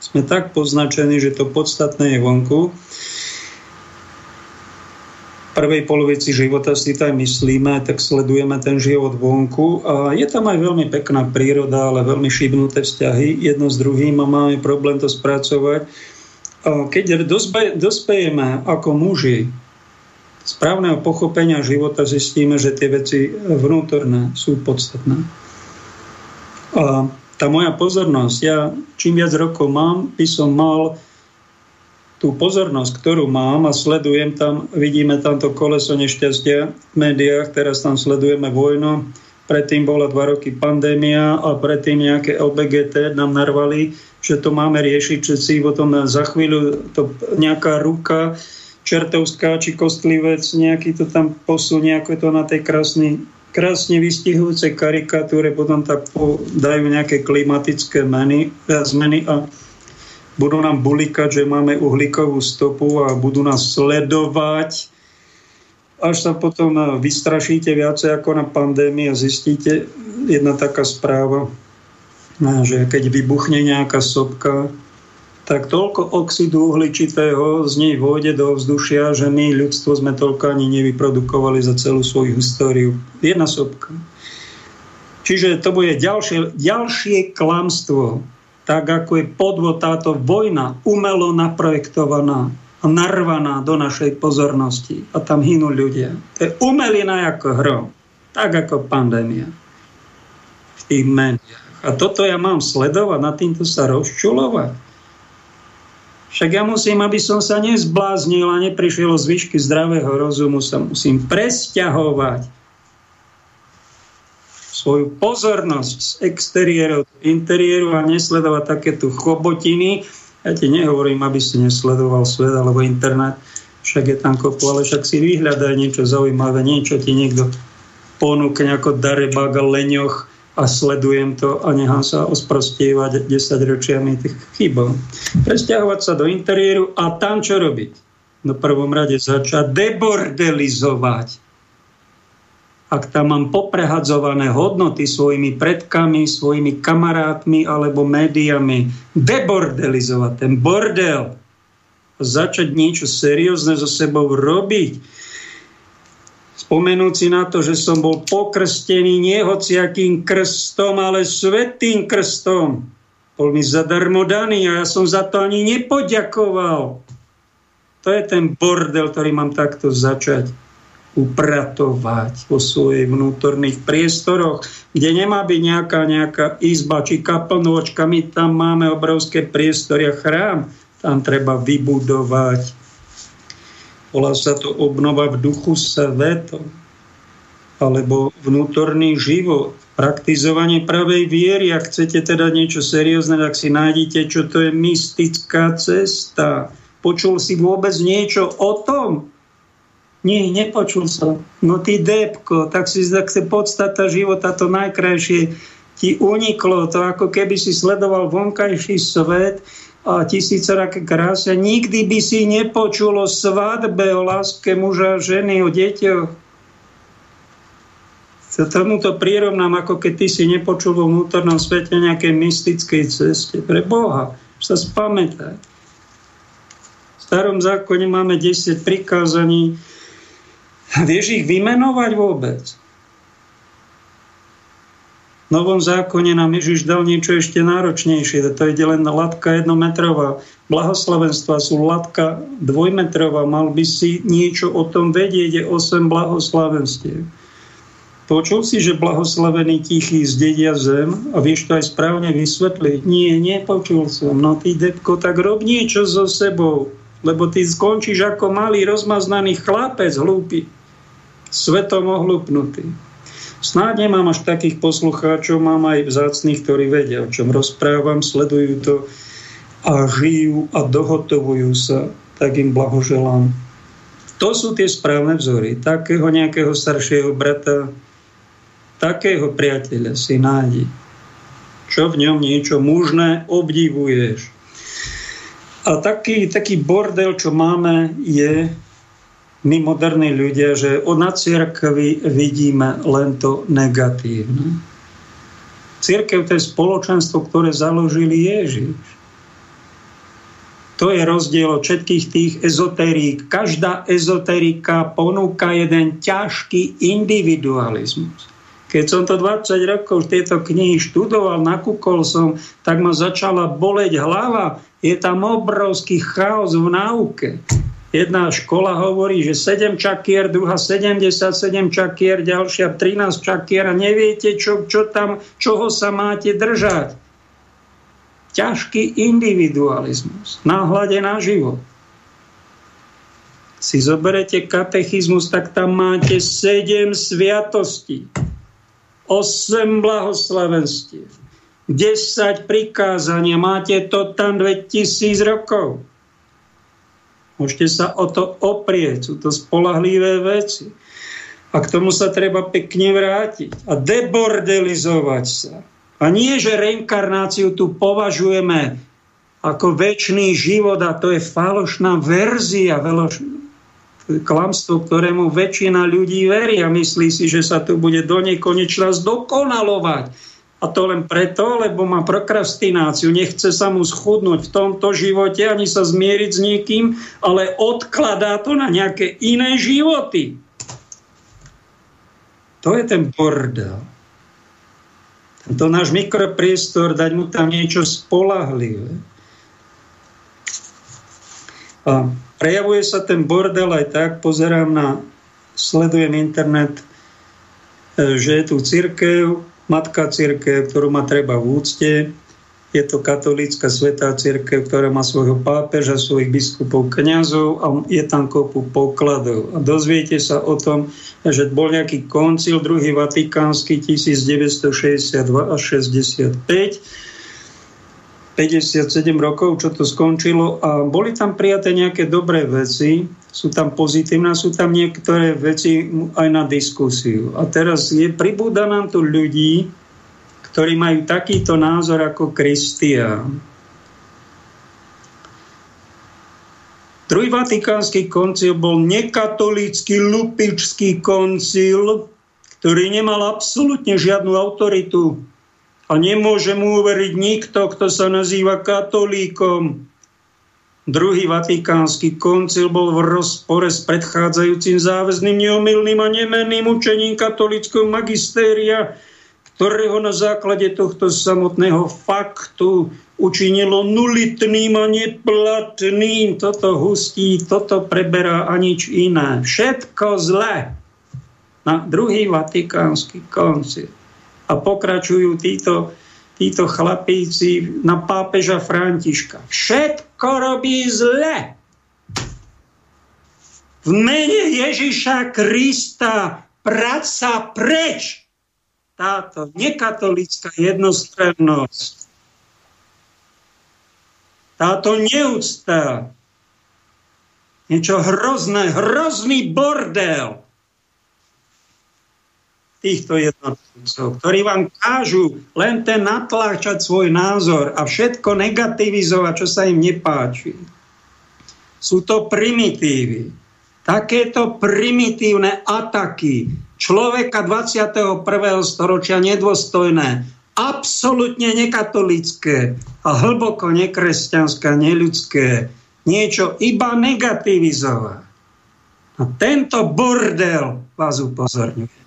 sme tak poznačení, že to podstatné je vonku prvej polovici života si to aj myslíme, tak sledujeme ten život vonku a je tam aj veľmi pekná príroda, ale veľmi šibnuté vzťahy jedno s druhým a máme problém to spracovať. A keď dospe, dospejeme ako muži správneho pochopenia života, zistíme, že tie veci vnútorné sú podstatné. A tá moja pozornosť, ja čím viac rokov mám, by som mal tú pozornosť, ktorú mám a sledujem tam, vidíme tamto koleso nešťastia v médiách, teraz tam sledujeme vojnu, predtým bola dva roky pandémia a predtým nejaké LBGT nám narvali, že to máme riešiť všetci, potom za chvíľu to nejaká ruka čertovská či kostlivec, nejaký to tam posunie, ako je to na tej krásnej krásne vystihujúcej karikatúre, potom tak dajú nejaké klimatické meny, zmeny a budú nám bulikať, že máme uhlíkovú stopu a budú nás sledovať, až sa potom vystrašíte viacej ako na pandémii a zistíte, jedna taká správa, že keď vybuchne nejaká sopka, tak toľko oxidu uhličitého z nej vôjde do vzdušia, že my ľudstvo sme toľko ani nevyprodukovali za celú svoju históriu. Jedna sopka. Čiže to bude ďalšie, ďalšie klamstvo tak ako je podvod táto vojna umelo naprojektovaná a narvaná do našej pozornosti a tam hynú ľudia. To je umelina ako hrom, tak ako pandémia v tých médiách. A toto ja mám sledovať, na týmto sa rozčulovať. Však ja musím, aby som sa nezbláznil a neprišiel o zvyšky zdravého rozumu, sa musím presťahovať svoju pozornosť z exteriéru do interiéru a nesledovať takéto chobotiny. Ja ti nehovorím, aby si nesledoval svet alebo internet, však je tam kopu, ale však si vyhľadaj niečo zaujímavé, niečo ti niekto ponúkne ako darebák a leňoch a sledujem to a nechám sa osprostievať 10 ročiami tých chybov. Presťahovať sa do interiéru a tam čo robiť? No prvom rade začať debordelizovať ak tam mám poprehadzované hodnoty svojimi predkami, svojimi kamarátmi alebo médiami, debordelizovať ten bordel, začať niečo seriózne so sebou robiť, spomenúť si na to, že som bol pokrstený nie hociakým krstom, ale svetým krstom. Bol mi zadarmo daný a ja som za to ani nepoďakoval. To je ten bordel, ktorý mám takto začať upratovať vo svojich vnútorných priestoroch, kde nemá byť nejaká, nejaká izba či kaplnôčka. My tam máme obrovské priestory a chrám. Tam treba vybudovať. Volá sa to obnova v duchu svetom alebo vnútorný život, praktizovanie pravej viery. Ak chcete teda niečo seriózne, tak si nájdete, čo to je mystická cesta. Počul si vôbec niečo o tom? Nie, nepočul som. No ty depko, tak si tak si podstata života, to najkrajšie ti uniklo, to ako keby si sledoval vonkajší svet a tisícoraké krásy. Nikdy by si nepočul o svadbe, o láske muža a ženy, o deťoch. To prirovnám, ako keď ty si nepočul vo vnútornom svete nejakej mystickej ceste. Pre Boha, sa spamätaj. V starom zákone máme 10 prikázaní, Vieš ich vymenovať vôbec? Novom zákone nám Ježiš dal niečo ešte náročnejšie. To je len latka jednometrová. Blahoslavenstva sú latka dvojmetrová. Mal by si niečo o tom vedieť. Je 8 blahoslavenstiev. Počul si, že blahoslavený tichý zdedia zem a vieš to aj správne vysvetliť? Nie, nepočul som. No ty, depko, tak rob niečo so sebou, lebo ty skončíš ako malý rozmaznaný chlapec hlúpy, svetom ohlupnutý. Snáď nemám až takých poslucháčov, mám aj vzácných, ktorí vedia, o čom rozprávam, sledujú to a žijú a dohotovujú sa, tak im blahoželám. To sú tie správne vzory. Takého nejakého staršieho brata, takého priateľa si nájdi. Čo v ňom niečo mužné obdivuješ. A taký, taký bordel, čo máme, je my moderní ľudia, že na církvi vidíme len to negatívne. Církev to je spoločenstvo, ktoré založili Ježiš. To je rozdiel od všetkých tých ezoterík. Každá ezoterika ponúka jeden ťažký individualizmus. Keď som to 20 rokov tieto knihy študoval, nakúkol som, tak ma začala boleť hlava. Je tam obrovský chaos v náuke. Jedna škola hovorí, že 7 čakier, druhá 77 čakier, ďalšia 13 čakier a neviete, čo, čo tam, čoho sa máte držať. Ťažký individualizmus, náhľade na život. Si zoberete katechizmus, tak tam máte 7 sviatostí, 8 blahoslavenstiev, 10 prikázania, máte to tam 2000 rokov. Môžete sa o to oprieť, sú to spolahlivé veci. A k tomu sa treba pekne vrátiť a debordelizovať sa. A nie, že reinkarnáciu tu považujeme ako väčší život a to je falošná verzia, klamstvo, ktorému väčšina ľudí verí a myslí si, že sa tu bude do nekonečna zdokonalovať a to len preto, lebo má prokrastináciu, nechce sa mu schudnúť v tomto živote, ani sa zmieriť s niekým, ale odkladá to na nejaké iné životy. To je ten bordel. Tento náš mikropriestor, dať mu tam niečo spolahlivé. A prejavuje sa ten bordel aj tak, pozerám na, sledujem internet, e, že je tu církev, matka církev, ktorú má treba v úcte. Je to katolícka svetá církev, ktorá má svojho pápeža, svojich biskupov, kňazov a je tam kopu pokladov. A dozviete sa o tom, že bol nejaký koncil, druhý vatikánsky 1962 až 65 57 rokov, čo to skončilo a boli tam prijaté nejaké dobré veci, sú tam pozitívne, sú tam niektoré veci aj na diskusiu. A teraz je pribúda nám tu ľudí, ktorí majú takýto názor ako Kristián. Druhý vatikánsky koncil bol nekatolícky lupičský koncil, ktorý nemal absolútne žiadnu autoritu a nemôže mu uveriť nikto, kto sa nazýva katolíkom. Druhý vatikánsky koncil bol v rozpore s predchádzajúcim záväzným, neomilným a nemenným učením katolického magistéria, ktorého na základe tohto samotného faktu učinilo nulitným a neplatným. Toto hustí, toto preberá a nič iné. Všetko zlé. Na druhý vatikánsky koncil a pokračujú títo, títo chlapíci na pápeža Františka. Všetko robí zle. V mene Ježiša Krista praca preč. Táto nekatolická jednostrannosť, táto neúcta, niečo hrozné, hrozný bordel, týchto jednotlivcov, ktorí vám kážu len ten natláčať svoj názor a všetko negativizovať, čo sa im nepáči. Sú to primitívy. Takéto primitívne ataky človeka 21. storočia nedôstojné, absolútne nekatolické a hlboko nekresťanské, neľudské, niečo iba negativizovať. A tento bordel vás upozorňuje.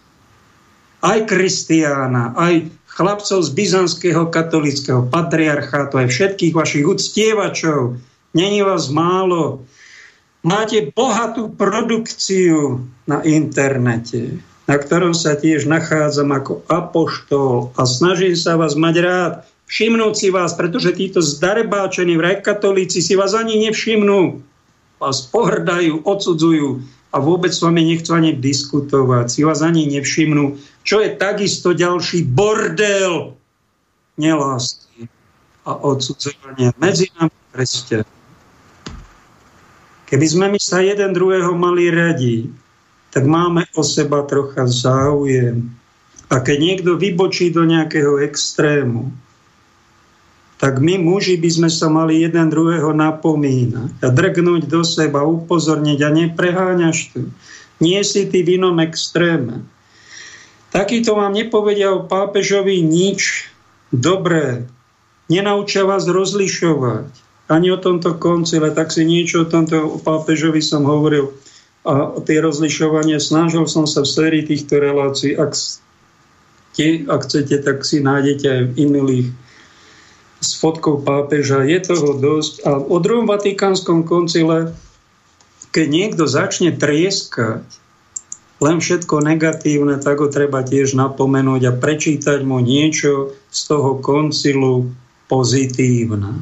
Aj Kristiána, aj chlapcov z byzantského katolického patriarchátu, aj všetkých vašich uctievačov. Není vás málo. Máte bohatú produkciu na internete, na ktorom sa tiež nachádzam ako apoštol a snažím sa vás mať rád, všimnúť si vás, pretože títo zdarebáčení katolíci si vás ani nevšimnú. Vás pohrdajú, odsudzujú a vôbec s vami nechcú ani diskutovať, si vás ani nevšimnú, čo je takisto ďalší bordel nelásky a odsudzovania medzi nami kresťanmi. Keby sme my sa jeden druhého mali radi, tak máme o seba trocha záujem. A keď niekto vybočí do nejakého extrému, tak my muži by sme sa mali jeden druhého napomínať a drgnúť do seba, upozorniť a nepreháňaš tu. Nie si ty v inom extréme. Takýto vám nepovedia o pápežovi nič dobré. Nenaučia vás rozlišovať. Ani o tomto koncile, tak si niečo o tomto o pápežovi som hovoril. A tie rozlišovanie snažil som sa v sérii týchto relácií. Ak, tie, ak chcete, tak si nájdete aj v iných s fotkou pápeža. Je toho dosť. A o druhom vatikánskom koncile, keď niekto začne trieskať len všetko negatívne, tak ho treba tiež napomenúť a prečítať mu niečo z toho koncilu pozitívne.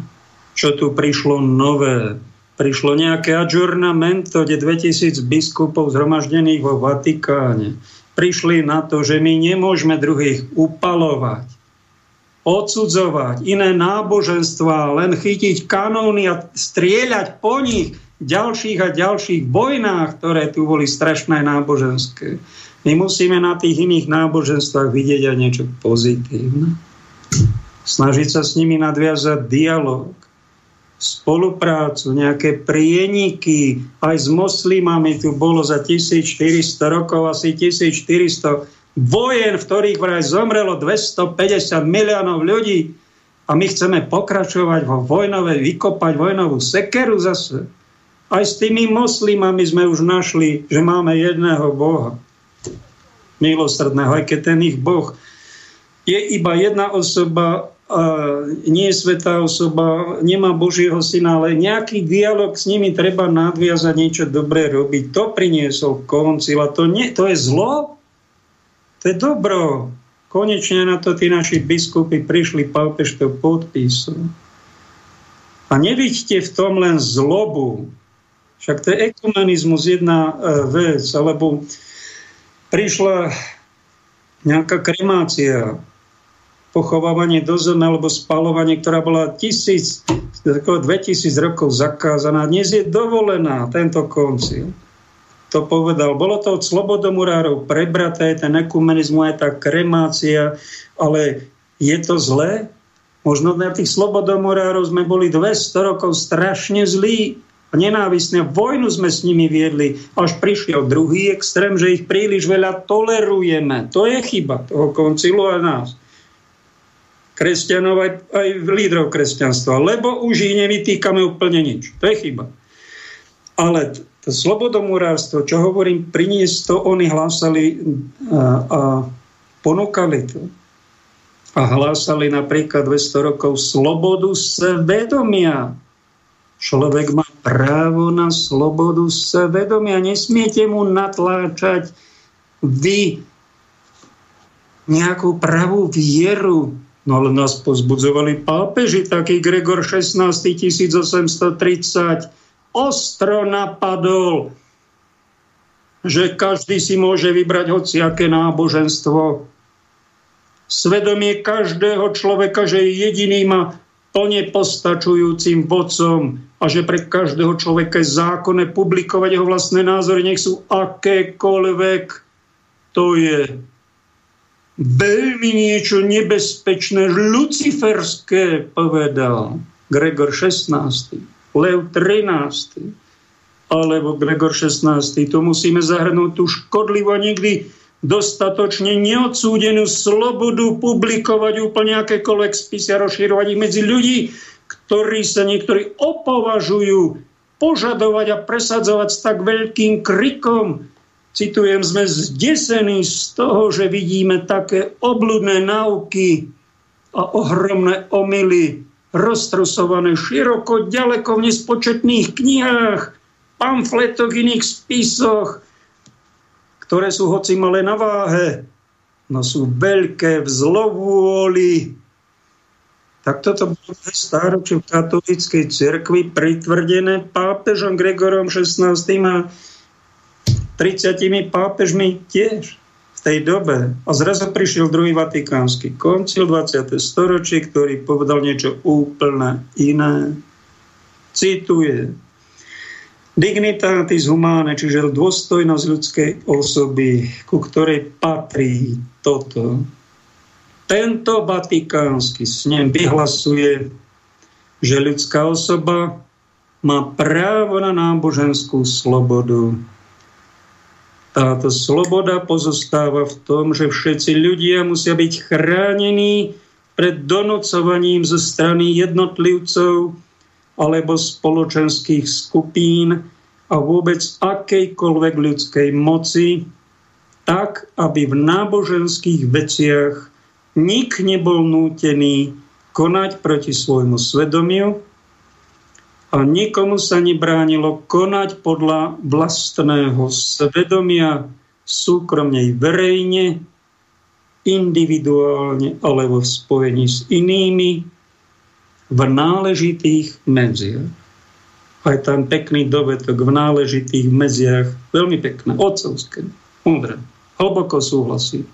Čo tu prišlo nové? Prišlo nejaké adžurnamento, kde 2000 biskupov zhromaždených vo Vatikáne prišli na to, že my nemôžeme druhých upalovať, odsudzovať iné náboženstva, len chytiť kanóny a strieľať po nich, ďalších a ďalších vojnách, ktoré tu boli strašné náboženské. My musíme na tých iných náboženstvách vidieť aj niečo pozitívne. Snažiť sa s nimi nadviazať dialog, spoluprácu, nejaké prieniky. Aj s moslimami tu bolo za 1400 rokov asi 1400 vojen, v ktorých vraj zomrelo 250 miliónov ľudí. A my chceme pokračovať vo vojnovej, vykopať vojnovú sekeru zase. Aj s tými moslimami sme už našli, že máme jedného Boha. Milosrdného, aj keď ten ich Boh je iba jedna osoba, nie je svetá osoba, nemá Božieho syna, ale nejaký dialog s nimi treba nadviazať, niečo dobré robiť. To priniesol koncil a to, nie, to je zlo? To je dobro. Konečne na to tí naši biskupy prišli, pápež to podpísal. A nevidíte v tom len zlobu, však to je ekumenizmus jedna e, vec, alebo prišla nejaká kremácia, pochovávanie do zeme alebo spalovanie, ktorá bola tisíc, 2000 rokov zakázaná. Dnes je dovolená tento koncil. To povedal. Bolo to od slobodomurárov prebraté, ten ekumenizmus, aj tá kremácia, ale je to zlé? Možno na tých slobodomurárov sme boli 200 rokov strašne zlí nenávistné. Vojnu sme s nimi viedli, až prišiel druhý extrém, že ich príliš veľa tolerujeme. To je chyba toho koncilu a nás. Kresťanov aj, aj lídrov kresťanstva, lebo už ich nevytýkame úplne nič. To je chyba. Ale to slobodomurárstvo, čo hovorím, priniesť to, oni hlásali a, a ponúkali to. A hlásali napríklad 200 rokov slobodu svedomia Človek má právo na slobodu svedomia. Nesmiete mu natláčať vy nejakú pravú vieru. No ale nás pozbudzovali pápeži, taký Gregor 16. 1830 ostro napadol, že každý si môže vybrať hociaké náboženstvo. Svedomie každého človeka, že jediný má plne postačujúcim vodcom a že pre každého človeka je zákonné publikovať jeho vlastné názory, nech sú akékoľvek. To je veľmi niečo nebezpečné, luciferské, povedal Gregor 16. Lev 13. Alebo Gregor 16. To musíme zahrnúť tú škodlivú a nikdy dostatočne neodsúdenú slobodu publikovať úplne akékoľvek spisy a rozširovať ich medzi ľudí, ktorí sa niektorí opovažujú požadovať a presadzovať s tak veľkým krikom citujem, sme zdesení z toho, že vidíme také obludné náuky a ohromné omily roztrusované široko, ďaleko v nespočetných knihách, pamfletoch, iných spisoch, ktoré sú hoci malé na váhe, no sú veľké v zlovôli. Tak toto bolo stáročie v katolíckej cirkvi pritvrdené pápežom Gregorom XVI a 30 pápežmi tiež v tej dobe. A zrazu prišiel druhý vatikánsky koncil 20. storočie, ktorý povedal niečo úplne iné. Cituje. Dignitatis humane, čiže dôstojnosť ľudskej osoby, ku ktorej patrí toto. Tento vatikánsky snem vyhlasuje, že ľudská osoba má právo na náboženskú slobodu, táto sloboda pozostáva v tom, že všetci ľudia musia byť chránení pred donocovaním zo strany jednotlivcov alebo spoločenských skupín a vôbec akejkoľvek ľudskej moci, tak, aby v náboženských veciach nik nebol nútený konať proti svojmu svedomiu a nikomu sa nebránilo konať podľa vlastného svedomia, súkromne verejne, individuálne alebo v spojení s inými v náležitých medziach. Aj tam pekný dovetok v náležitých medziach, veľmi pekné, otcovské, múdre, hlboko súhlasí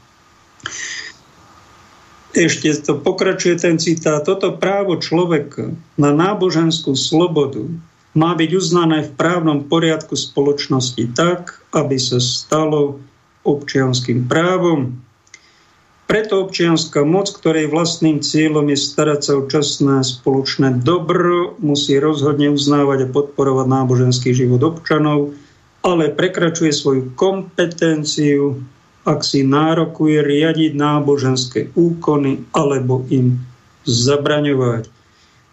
ešte to pokračuje ten citát, toto právo človeka na náboženskú slobodu má byť uznané v právnom poriadku spoločnosti tak, aby sa stalo občianským právom. Preto občianská moc, ktorej vlastným cieľom je starať sa o časné spoločné dobro, musí rozhodne uznávať a podporovať náboženský život občanov, ale prekračuje svoju kompetenciu ak si nárokuje riadiť náboženské úkony alebo im zabraňovať.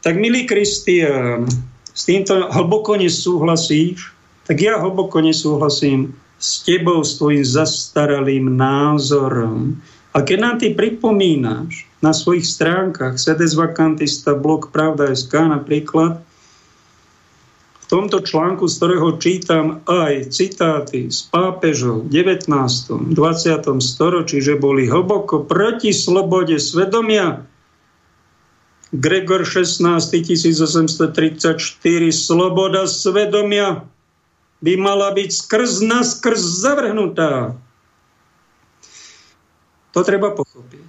Tak, milý Kristián, s týmto hlboko nesúhlasíš, tak ja hlboko nesúhlasím s tebou, s tvojim zastaralým názorom. A keď nám ty pripomínaš na svojich stránkach sedes vacantista blog Pravda.sk napríklad, tomto článku, z ktorého čítam aj citáty z pápežov v 19. 20. storočí, že boli hlboko proti slobode svedomia. Gregor 16. 1834 sloboda svedomia by mala byť skrz nás zavrhnutá. To treba pochopiť.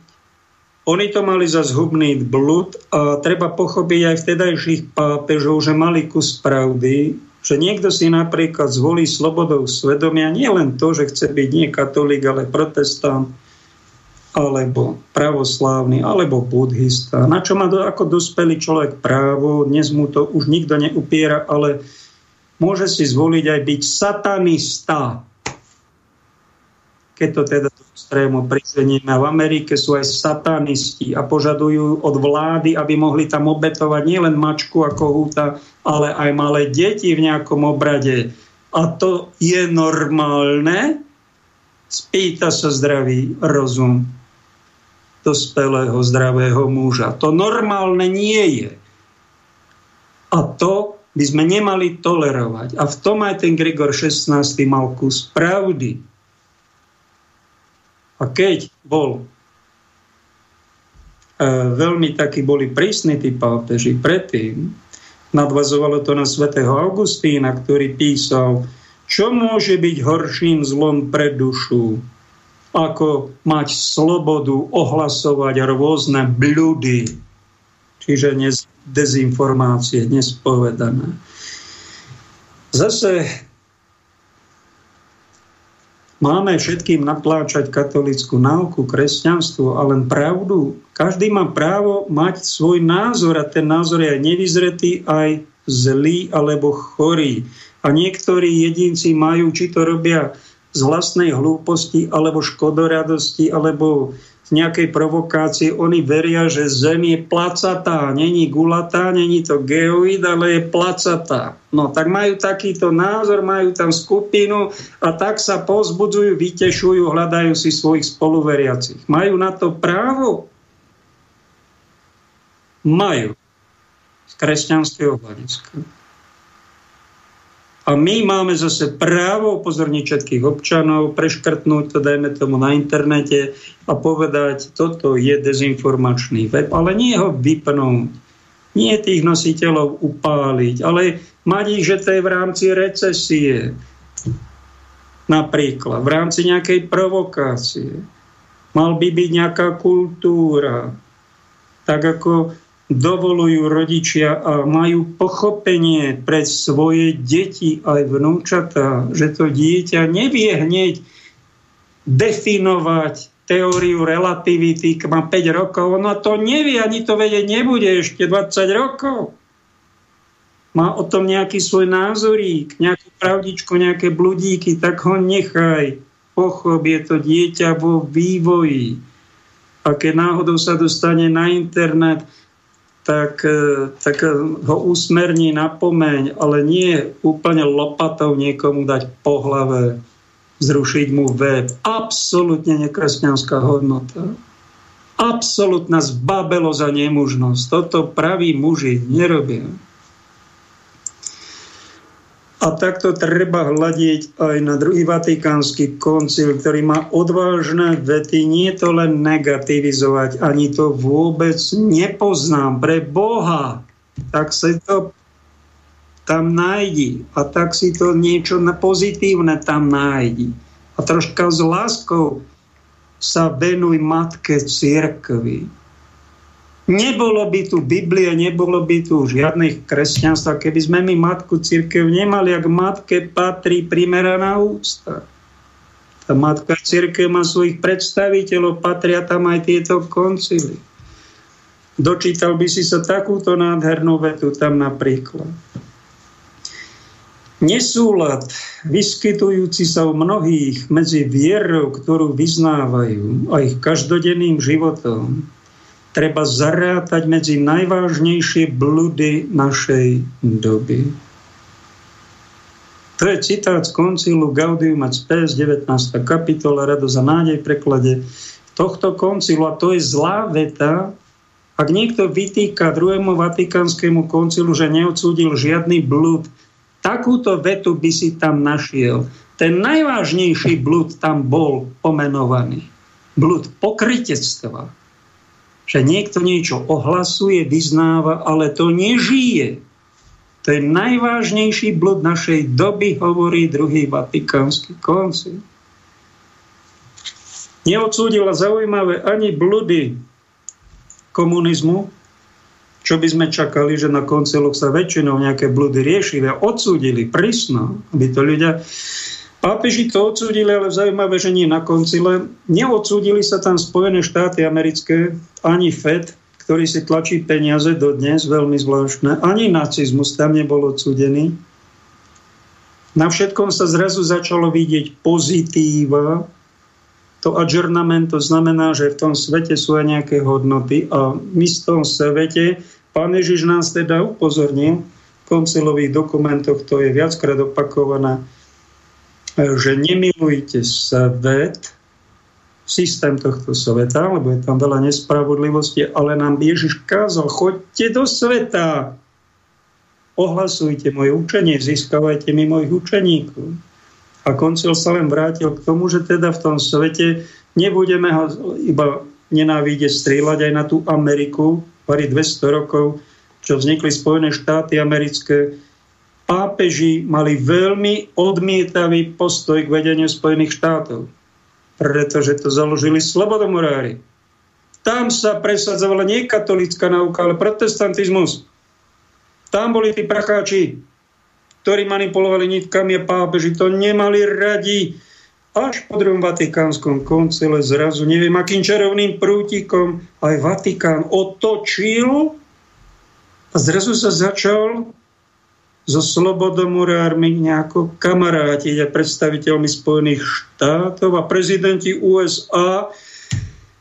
Oni to mali za zhubný blud a treba pochopiť aj vtedajších pápežov, že mali kus pravdy, že niekto si napríklad zvolí slobodou svedomia nie len to, že chce byť nie katolík, ale protestant, alebo pravoslávny, alebo buddhista. Na čo má ako dospelý človek právo, dnes mu to už nikto neupiera, ale môže si zvoliť aj byť satanista keď to teda do extrému priženieme. V Amerike sú aj satanisti a požadujú od vlády, aby mohli tam obetovať nielen mačku a kohúta, ale aj malé deti v nejakom obrade. A to je normálne? Spýta sa zdravý rozum dospelého zdravého muža. To normálne nie je. A to by sme nemali tolerovať. A v tom aj ten Grigor 16. mal kus pravdy a keď bol e, veľmi takí boli prísni tí pápeži predtým, nadvazovalo to na svätého Augustína, ktorý písal, čo môže byť horším zlom pre dušu, ako mať slobodu ohlasovať rôzne bludy, čiže dezinformácie, nespovedané. Zase Máme všetkým natláčať katolickú náuku, kresťanstvo a len pravdu. Každý má právo mať svoj názor a ten názor je aj nevyzretý, aj zlý alebo chorý. A niektorí jedinci majú, či to robia z vlastnej hlúposti, alebo škodoradosti, alebo nejakej provokácii. Oni veria, že Zem je placatá, není gulatá, není to geoid, ale je placatá. No tak majú takýto názor, majú tam skupinu a tak sa pozbudzujú, vytešujú, hľadajú si svojich spoluveriacich. Majú na to právo? Majú. Z kresťanského hľadiska. A my máme zase právo upozorniť všetkých občanov, preškrtnúť to, dajme tomu na internete a povedať, toto je dezinformačný web, ale nie ho vypnúť, nie tých nositeľov upáliť, ale mať ich, že to je v rámci recesie, napríklad, v rámci nejakej provokácie. Mal by byť nejaká kultúra, tak ako dovolujú rodičia a majú pochopenie pre svoje deti aj vnúčatá, že to dieťa nevie hneď definovať teóriu relativity, má 5 rokov, ono to nevie, ani to vedieť nebude ešte 20 rokov. Má o tom nejaký svoj názorík, nejakú pravdičku, nejaké bludíky, tak ho nechaj. Pochop, je to dieťa vo vývoji. A keď náhodou sa dostane na internet, tak, e, tak ho usmerní, napomeň, ale nie úplne lopatou niekomu dať po hlave, zrušiť mu web. Absolutne nekresťanská hodnota. Absolutná zbabelo za nemužnosť. Toto praví muži nerobia. A takto treba hľadiť aj na druhý vatikánsky koncil, ktorý má odvážne vety, nie to len negativizovať, ani to vôbec nepoznám. Pre Boha, tak si to tam nájdi a tak si to niečo pozitívne tam nájdi. A troška s láskou sa venuj matke církvy Nebolo by tu Biblie, nebolo by tu žiadnych kresťanstva, keby sme my matku církev nemali, ak matke patrí primeraná úcta. Tá matka církev má svojich predstaviteľov, patria tam aj tieto koncily. Dočítal by si sa takúto nádhernú vetu tam napríklad. Nesúlad, vyskytujúci sa u mnohých medzi vierou, ktorú vyznávajú, a ich každodenným životom, treba zarátať medzi najvážnejšie bludy našej doby. To je citát z koncilu Gaudium et Spes, 19. kapitola, Radosť a nádej v preklade tohto koncilu. A to je zlá veta, ak niekto vytýka druhému vatikánskému koncilu, že neodsúdil žiadny blud, takúto vetu by si tam našiel. Ten najvážnejší blud tam bol pomenovaný. Blud pokrytectva že niekto niečo ohlasuje, vyznáva, ale to nežije. To je najvážnejší blud našej doby, hovorí druhý vatikánsky koncil. Neodsúdila zaujímavé ani bludy komunizmu, čo by sme čakali, že na konciloch sa väčšinou nejaké bludy riešili a odsúdili prísno, aby to ľudia Pápeži to odsúdili, ale zaujímavé, že nie na koncile. Neodsúdili sa tam Spojené štáty americké, ani FED, ktorý si tlačí peniaze do dnes, veľmi zvláštne. Ani nacizmus tam nebol odsúdený. Na všetkom sa zrazu začalo vidieť pozitíva. To adjournament to znamená, že v tom svete sú aj nejaké hodnoty a my v tom svete, pán Ježiš nás teda upozornil v koncilových dokumentoch, to je viackrát opakované, že nemilujte svet, systém tohto sveta, lebo je tam veľa nespravodlivosti, ale nám Ježiš kázal, choďte do sveta, ohlasujte moje učenie, získavajte mi mojich učeníkov. A koncil sa len vrátil k tomu, že teda v tom svete nebudeme ho iba nenávidieť strieľať aj na tú Ameriku, pari 200 rokov, čo vznikli Spojené štáty americké, pápeži mali veľmi odmietavý postoj k vedeniu Spojených štátov, pretože to založili slobodomurári. Tam sa presadzovala nie katolická nauka, ale protestantizmus. Tam boli tí pracháči, ktorí manipulovali nitkami a pápeži to nemali radi. Až po druhom vatikánskom koncile zrazu, neviem akým čarovným prútikom, aj Vatikán otočil a zrazu sa začal so slobodomurármi nejako kamarátiť a predstaviteľmi Spojených štátov a prezidenti USA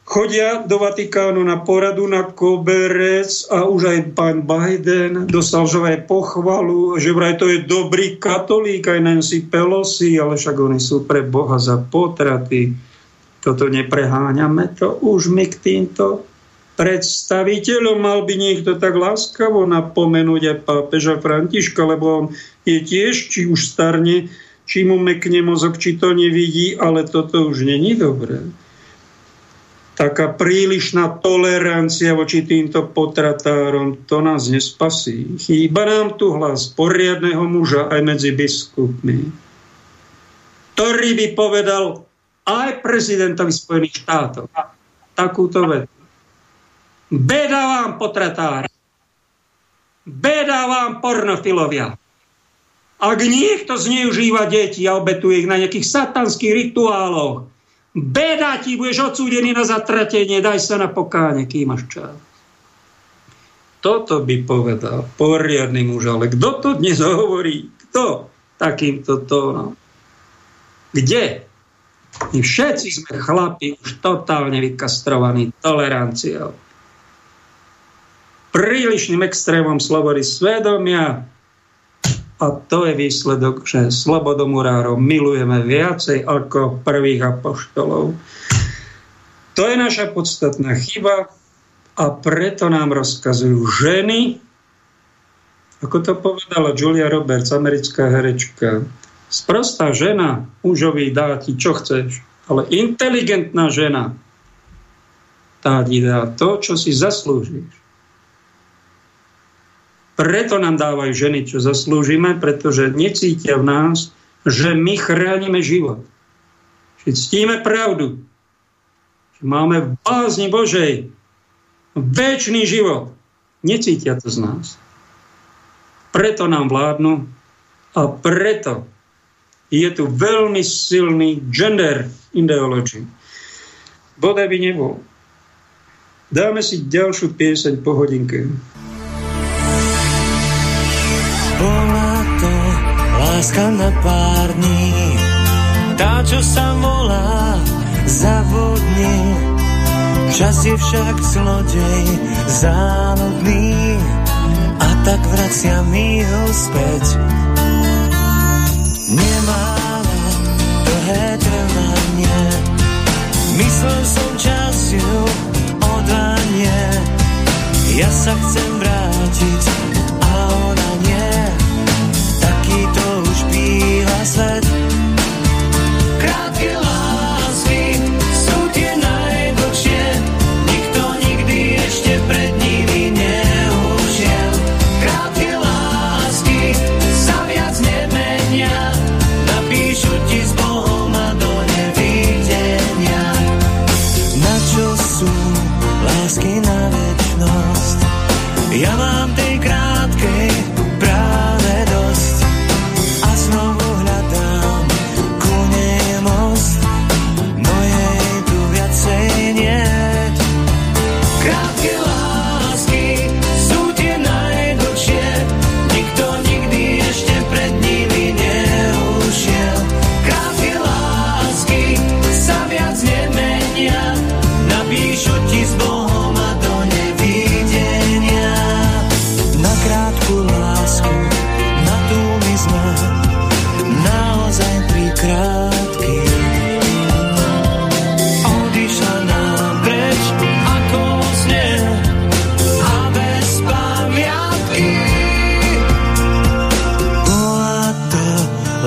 chodia do Vatikánu na poradu na koberec a už aj pán Biden dostal že aj pochvalu, že vraj to je dobrý katolík, aj Nancy Pelosi, ale však oni sú pre Boha za potraty. Toto nepreháňame to už my k týmto predstaviteľom. Mal by niekto tak láskavo napomenúť aj pápeža Františka, lebo on je tiež, či už starne, či mu mekne mozog, či to nevidí, ale toto už není dobré taká prílišná tolerancia voči týmto potratárom, to nás nespasí. Chýba nám tu hlas poriadného muža aj medzi biskupmi, ktorý by povedal aj prezidentovi Spojených štátov takúto vec. Beda vám potratára. Beda vám pornofilovia. Ak niekto zneužíva deti a obetuje ich na nejakých satanských rituáloch, Beda ti, budeš odsúdený na zatratenie, daj sa na pokáne, kým máš čas. Toto by povedal poriadny muž, ale kto to dnes hovorí? Kto takýmto tónom? Kde? My všetci sme chlapi už totálne vykastrovaní toleranciou. Prílišným extrémom slobody svedomia, a to je výsledok, že slobodomurárov milujeme viacej ako prvých apoštolov. To je naša podstatná chyba a preto nám rozkazujú ženy, ako to povedala Julia Roberts, americká herečka. Sprostá žena mužovi dá ti, čo chceš, ale inteligentná žena tá ti dá to, čo si zaslúžiš. Preto nám dávajú ženy, čo zaslúžime, pretože necítia v nás, že my chránime život. Že ctíme pravdu. Že máme v bázni Božej väčší život. Necítia to z nás. Preto nám vládnu a preto je tu veľmi silný gender ideology. Bodaj by nebol. Dáme si ďalšiu pieseň po hodinke. Láska na pár dní. Tá, čo sa volá, zavodne. Čas je však zlodej závodný a tak vracia mi ho späť. Nemáva dlhé trvanie, myslel som čas ju odvanie. Ja sa chcem vrátiť a ona nie býva svet.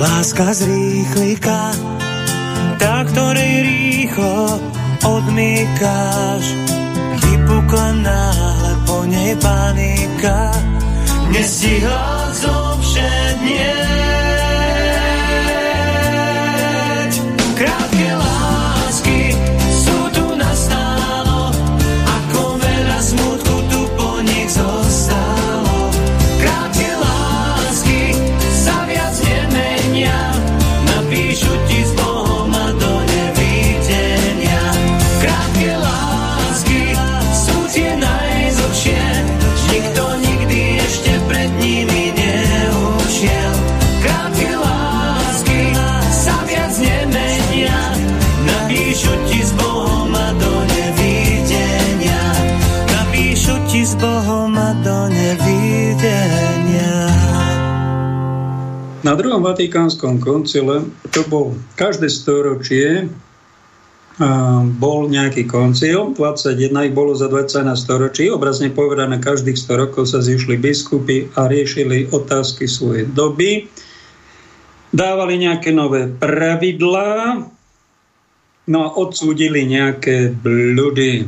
Láska z rýchlika, tá, ktorej rýchlo odmýkáš. Vypukla náhle po nej panika, nestihla zo druhom Vatikánskom koncile, to bol každé storočie, bol nejaký koncil, 21 ich bolo za 21 storočí, obrazne povedané, každých 100 rokov sa zišli biskupy a riešili otázky svojej doby. Dávali nejaké nové pravidlá, no a odsúdili nejaké bludy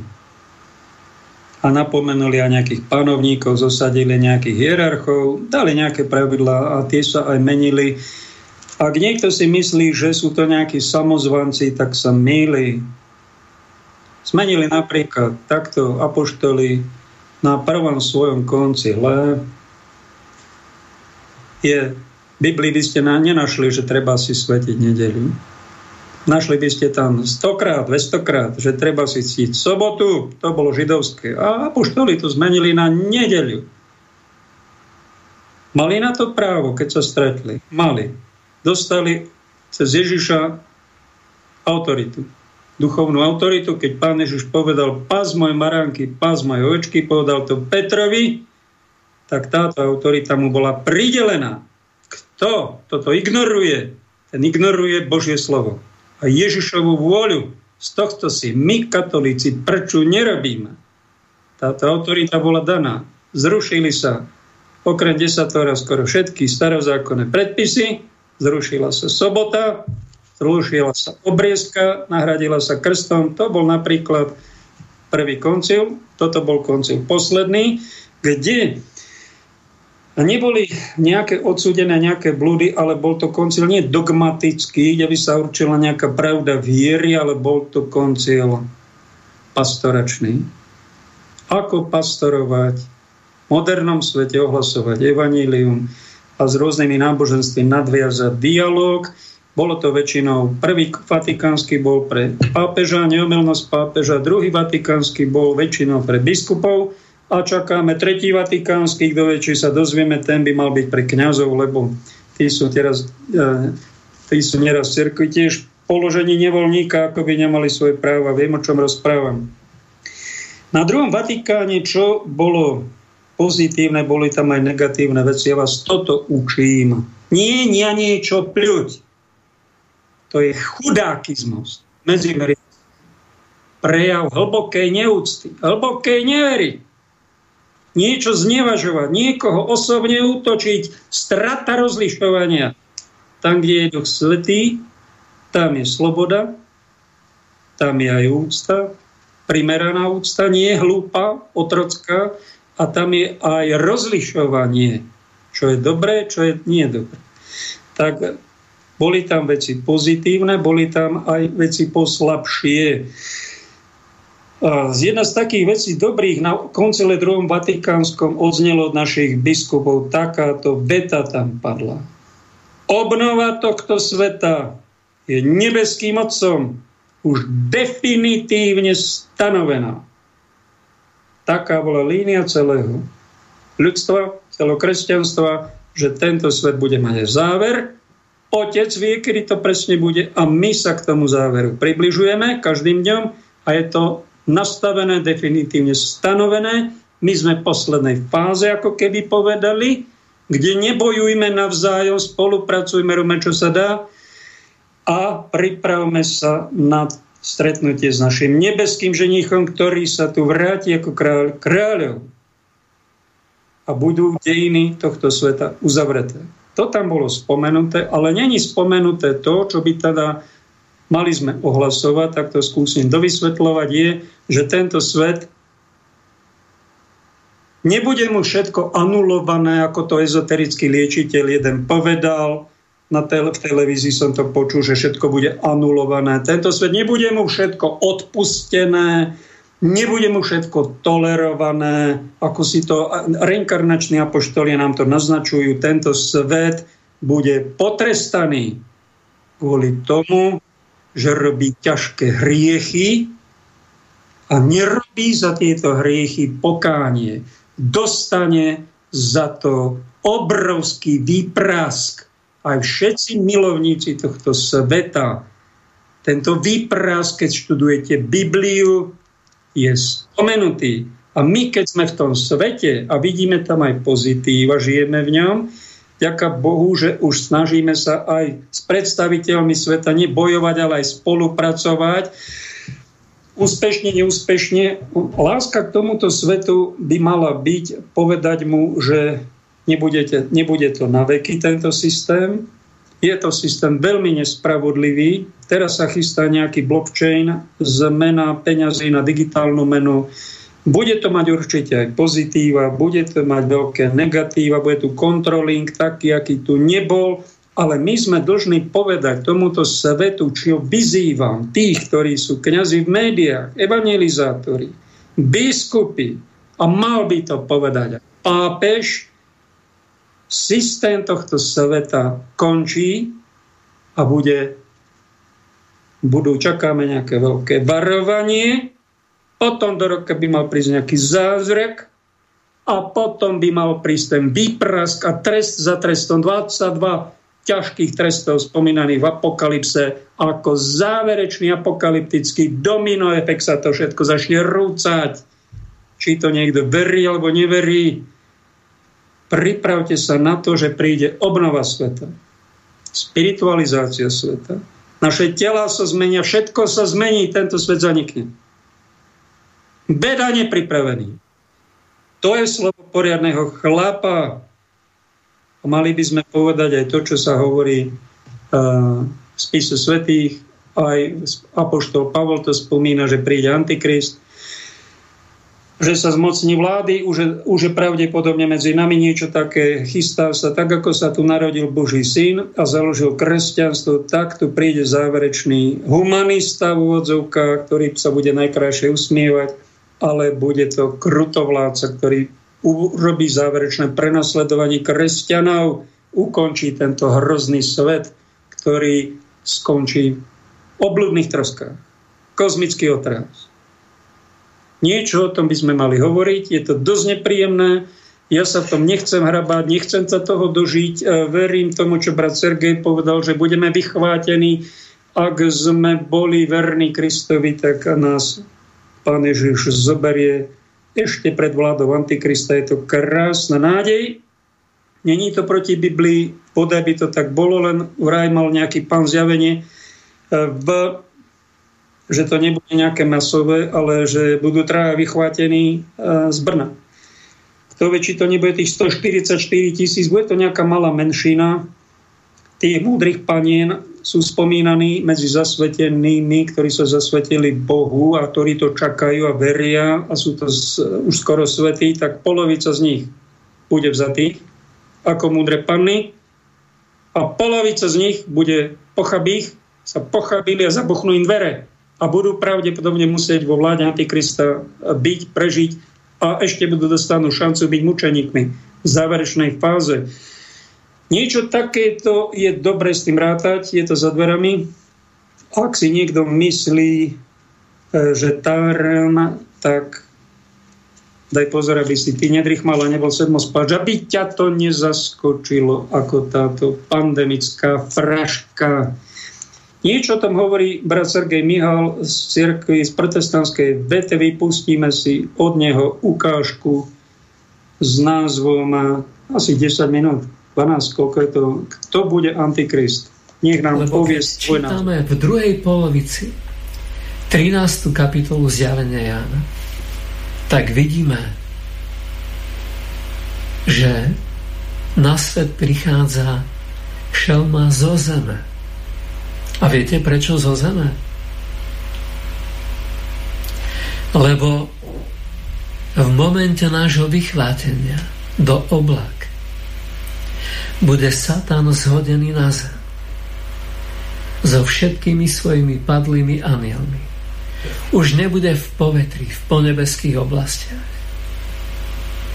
a napomenuli aj nejakých panovníkov, zosadili nejakých hierarchov, dali nejaké pravidlá a tie sa aj menili. Ak niekto si myslí, že sú to nejakí samozvanci, tak sa mýli. Zmenili napríklad takto apoštoli na prvom svojom koncile. Je, v Biblii by ste nenašli, že treba si svetiť nedeľu Našli by ste tam 100 krát, 200 krát, že treba si ctiť sobotu, to bolo židovské. A apoštoli to zmenili na nedeľu. Mali na to právo, keď sa stretli. Mali. Dostali cez Ježiša autoritu. Duchovnú autoritu, keď pán Ježiš povedal pás moje maránky, pás moje očky, povedal to Petrovi, tak táto autorita mu bola pridelená. Kto toto ignoruje, ten ignoruje Božie slovo a Ježišovú vôľu. Z tohto si my, katolíci, prečo nerobíme? Táto autorita bola daná. Zrušili sa okrem desatora skoro všetky starozákonné predpisy, zrušila sa sobota, zrušila sa obriezka, nahradila sa krstom. To bol napríklad prvý koncil, toto bol koncil posledný, kde neboli nejaké odsúdené nejaké blúdy, ale bol to koncil nie dogmatický, kde by sa určila nejaká pravda viery, ale bol to koncil pastoračný. Ako pastorovať v modernom svete, ohlasovať evanílium a s rôznymi náboženstvami nadviazať dialog. Bolo to väčšinou, prvý vatikánsky bol pre pápeža, neomilnosť pápeža, druhý vatikánsky bol väčšinou pre biskupov, a čakáme tretí vatikánsky, kto vie, či sa dozvieme, ten by mal byť pre kňazov, lebo tí sú teraz, e, tí sú neraz v cirkvi tiež položení nevoľníka, ako by nemali svoje práva. Viem, o čom rozprávam. Na druhom Vatikáne, čo bolo pozitívne, boli tam aj negatívne veci. Ja vás toto učím. Nie, nie niečo pľuť. To je chudákizmus. Medzi prejav hlbokej neúcty, hlbokej nevery niečo znevažovať, niekoho osobne útočiť, strata rozlišovania. Tam, kde je Duch Svetý, tam je sloboda, tam je aj úcta, primeraná úcta, nie je hlúpa, otrocká, a tam je aj rozlišovanie, čo je dobré, čo je nie dobré. Tak boli tam veci pozitívne, boli tam aj veci poslabšie. Jedna z takých vecí dobrých na koncile druhom Vatikánskom odznelo od našich biskupov, takáto veta tam padla. Obnova tohto sveta je nebeským otcom už definitívne stanovená. Taká bola línia celého ľudstva, celého kresťanstva, že tento svet bude mať záver. Otec vie, kedy to presne bude a my sa k tomu záveru približujeme každým dňom a je to nastavené, definitívne stanovené. My sme v poslednej fáze, ako keby povedali, kde nebojujme navzájom, spolupracujme, robme, čo sa dá a pripravme sa na stretnutie s našim nebeským ženichom, ktorý sa tu vráti ako kráľ kráľov a budú dejiny tohto sveta uzavreté. To tam bolo spomenuté, ale není spomenuté to, čo by teda mali sme ohlasovať, tak to skúsim dovysvetľovať, je, že tento svet nebude mu všetko anulované, ako to ezoterický liečiteľ jeden povedal, na tele, v televízii som to počul, že všetko bude anulované. Tento svet nebude mu všetko odpustené, nebude mu všetko tolerované, ako si to reinkarnační apoštoli nám to naznačujú. Tento svet bude potrestaný kvôli tomu, že robí ťažké hriechy a nerobí za tieto hriechy pokánie. Dostane za to obrovský výprask. Aj všetci milovníci tohto sveta. Tento výprask, keď študujete Bibliu, je spomenutý. A my, keď sme v tom svete a vidíme tam aj pozitíva, žijeme v ňom, ďaká Bohu, že už snažíme sa aj s predstaviteľmi sveta nebojovať, ale aj spolupracovať. Úspešne, neúspešne. Láska k tomuto svetu by mala byť povedať mu, že nebudete, nebude to na veky tento systém, je to systém veľmi nespravodlivý. Teraz sa chystá nejaký blockchain, zmena peňazí na digitálnu menu. Bude to mať určite aj pozitíva, bude to mať veľké negatíva, bude tu controlling taký, aký tu nebol, ale my sme dlžní povedať tomuto svetu, či ho vyzývam, tých, ktorí sú kňazi v médiách, evangelizátori, biskupy, a mal by to povedať pápež, systém tohto sveta končí a bude, budú, čakáme nejaké veľké varovanie, potom do roka by mal prísť nejaký zázrak a potom by mal prísť ten výprask a trest za trestom 22 ťažkých trestov spomínaných v apokalypse ako záverečný apokalyptický domino efekt sa to všetko začne rúcať. Či to niekto verí alebo neverí, pripravte sa na to, že príde obnova sveta. Spiritualizácia sveta. Naše tela sa zmenia, všetko sa zmení, tento svet zanikne. Beda nepripravený. To je slovo poriadného chlapa. A mali by sme povedať aj to, čo sa hovorí uh, v spise svetých. Aj Apoštol Pavol to spomína, že príde Antikrist že sa zmocní vlády, už, už je pravdepodobne medzi nami niečo také, chystá sa, tak ako sa tu narodil Boží syn a založil kresťanstvo, tak tu príde záverečný humanista v úvodzovkách, ktorý sa bude najkrajšie usmievať, ale bude to krutovládca, ktorý urobí záverečné prenasledovanie kresťanov, ukončí tento hrozný svet, ktorý skončí v obludných troskách. Kozmický otráz. Niečo o tom by sme mali hovoriť. Je to dosť nepríjemné. Ja sa v tom nechcem hrabať, nechcem sa toho dožiť. E, verím tomu, čo brat Sergej povedal, že budeme vychvátení. Ak sme boli verní Kristovi, tak nás Pán Ježiš zoberie ešte pred vládou Antikrista. Je to krásna nádej. Není to proti Biblii, podaj by to tak bolo, len vraj mal nejaký pán zjavenie. E, v že to nebude nejaké masové, ale že budú traja vychvátení e, z Brna. Kto vie, či to nebude tých 144 tisíc, bude to nejaká malá menšina. Tých múdrych panien sú spomínaní medzi zasvetenými, ktorí sa zasvetili Bohu a ktorí to čakajú a veria a sú to z, už skoro svetí, tak polovica z nich bude vzatých ako múdre panny a polovica z nich bude pochabých, sa pochabili a zabuchnú im dvere a budú pravdepodobne musieť vo vláde Antikrista byť, prežiť a ešte budú dostanú šancu byť mučeníkmi v záverečnej fáze. Niečo takéto je dobre s tým rátať, je to za dverami. Ak si niekto myslí, e, že tárem, tak daj pozor, aby si ty nedrychmal a nebol sedmo spáč, aby ťa to nezaskočilo ako táto pandemická fraška Niečo o tom hovorí brat Sergej Mihal z cirkvi, z protestantskej vete. Vypustíme si od neho ukážku s názvom asi 10 minút, 12, koľko je to, kto bude Antikrist. Nech nám Lebo povie svoj názor. v druhej polovici 13. kapitolu zjavenia Jána, tak vidíme, že na svet prichádza šelma zo zeme a viete prečo zo zeme? Lebo v momente nášho vychvátenia do oblak bude Satan zhodený na zem so všetkými svojimi padlými anielmi. Už nebude v povetri, v ponebeských oblastiach.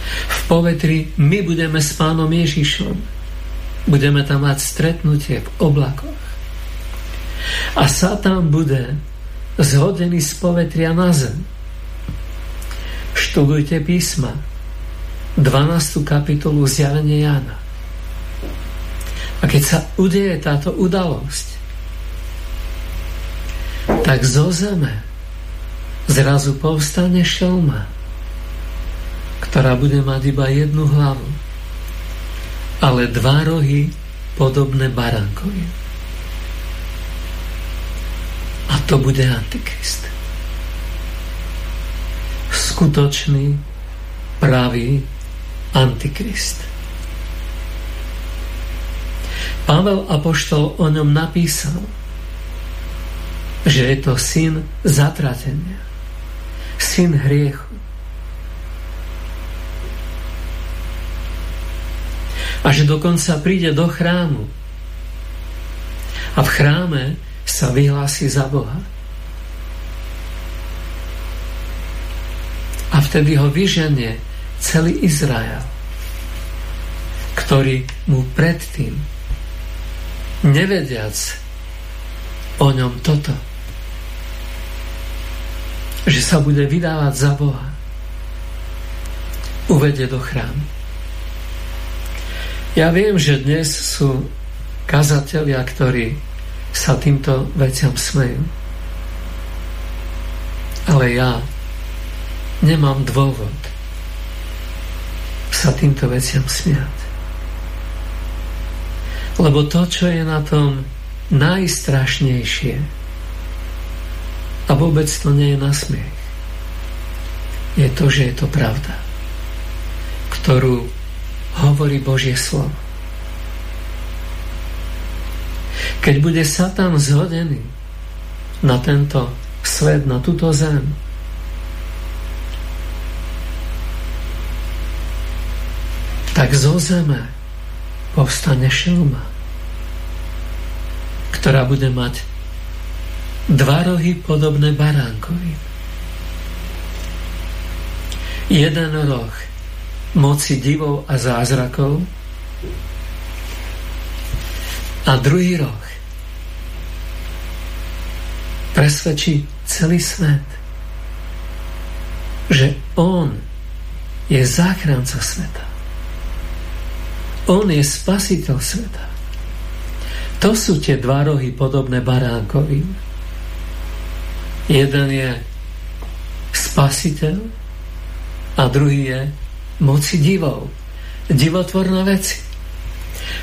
V povetri my budeme s pánom Ježišom. Budeme tam mať stretnutie v oblakoch. A Satan bude zhodený z povetria na zem. Študujte písma. 12. kapitolu zjavenie Jana. A keď sa udeje táto udalosť, tak zo zeme zrazu povstane šelma, ktorá bude mať iba jednu hlavu. ale dva rohy podobné baránkovi. A to bude Antikrist. Skutočný, pravý Antikrist. Pavel Apoštol o ňom napísal, že je to syn zatratenia, syn hriechu. A že dokonca príde do chrámu a v chráme sa vyhlási za Boha. A vtedy ho vyženie celý Izrael, ktorý mu predtým, nevediac o ňom toto, že sa bude vydávať za Boha, uvedie do chrámu. Ja viem, že dnes sú kazatelia, ktorí sa týmto veciam smejú. Ale ja nemám dôvod sa týmto veciam smiať. Lebo to, čo je na tom najstrašnejšie, a vôbec to nie je na smiech, je to, že je to pravda, ktorú hovorí Božie slovo. Keď bude Satan zhodený na tento svet, na túto zem, tak zo zeme povstane šelma, ktorá bude mať dva rohy podobné baránkovi. Jeden roh moci divov a zázrakov. A druhý rok presvedčí celý svet, že On je záchranca sveta. On je spasiteľ sveta. To sú tie dva rohy podobné baránkovi. Jeden je spasiteľ a druhý je moci divov, divotvorné veci.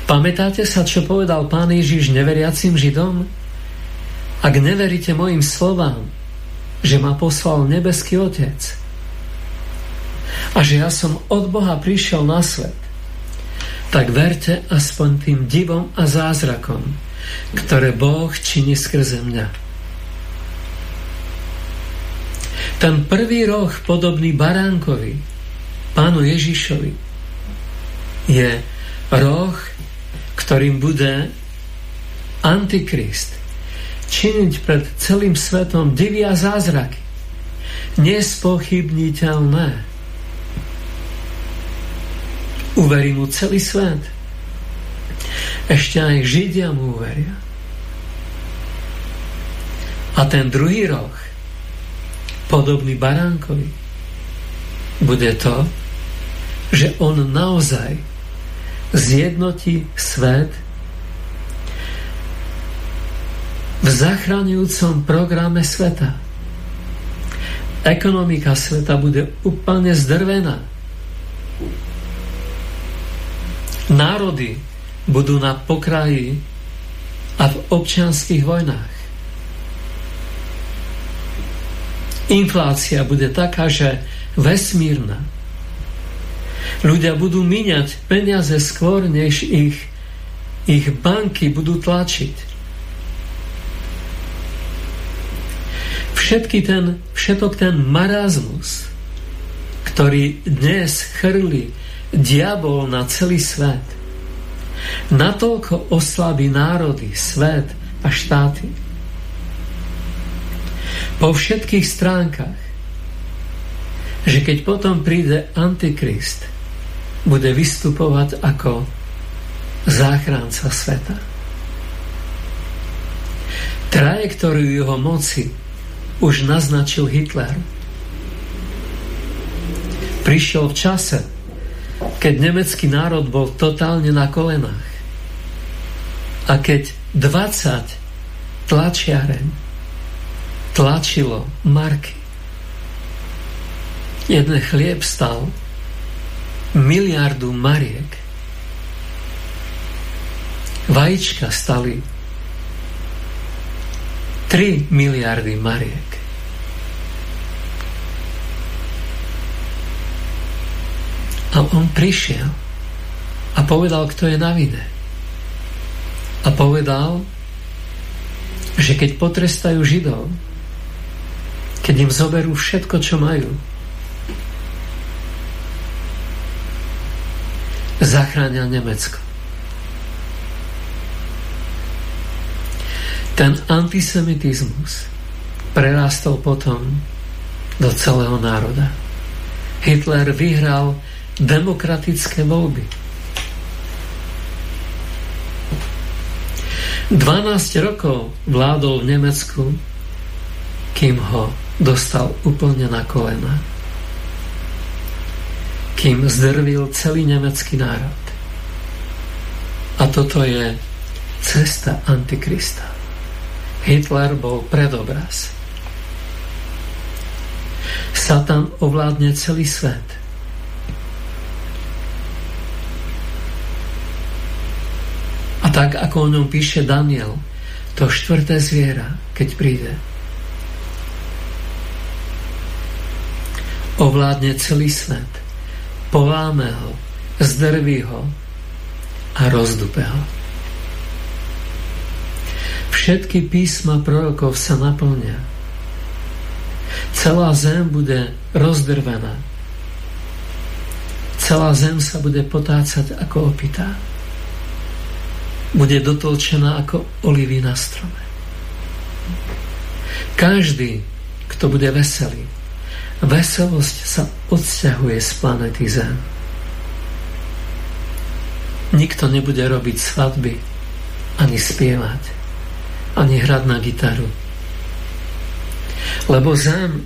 Pamätáte sa, čo povedal pán Ježiš neveriacim Židom? Ak neveríte mojim slovám, že ma poslal nebeský Otec a že ja som od Boha prišiel na svet, tak verte aspoň tým divom a zázrakom, ktoré Boh činí skrze mňa. Ten prvý roh podobný baránkovi, pánu Ježišovi je roh, ktorým bude Antikrist činiť pred celým svetom divia zázraky. Nespochybniteľné. Uverí mu celý svet. Ešte aj Židia mu uveria. A ten druhý roh, podobný baránkovi, bude to, že on naozaj zjednotí svet v zachraňujúcom programe sveta. Ekonomika sveta bude úplne zdrvená. Národy budú na pokraji a v občianských vojnách. Inflácia bude taká, že vesmírna, Ľudia budú míňať peniaze skôr, než ich, ich banky budú tlačiť. Všetky ten, všetok ten marazmus, ktorý dnes chrli diabol na celý svet, natoľko oslabí národy, svet a štáty. Po všetkých stránkach, že keď potom príde Antikrist, bude vystupovať ako záchranca sveta. Trajektóriu jeho moci už naznačil Hitler. Prišiel v čase, keď nemecký národ bol totálne na kolenách. A keď 20 tlačiareň tlačilo marky, jeden chlieb stal miliardu mariek. vajíčka stali 3 miliardy mariek. A on prišiel a povedal, kto je na vine. A povedal, že keď potrestajú Židov, keď im zoberú všetko, čo majú, zachránil Nemecko. Ten antisemitizmus prerástol potom do celého národa. Hitler vyhral demokratické voľby. 12 rokov vládol v Nemecku, kým ho dostal úplne na kolena. Kým zdrvil celý nemecký národ. A toto je cesta Antikrista. Hitler bol predobraz. Satan ovládne celý svet. Tak, ako o ňom píše Daniel, to štvrté zviera, keď príde, ovládne celý svet, poláme ho, zdrví ho a rozdupe ho. Všetky písma prorokov sa naplnia. Celá zem bude rozdrvená. Celá zem sa bude potácať ako opitá. Bude dotolčená ako olivy na strome. Každý, kto bude veselý, veselosť sa odsťahuje z planety Zem. Nikto nebude robiť svadby ani spievať ani hrať na gitaru. Lebo zem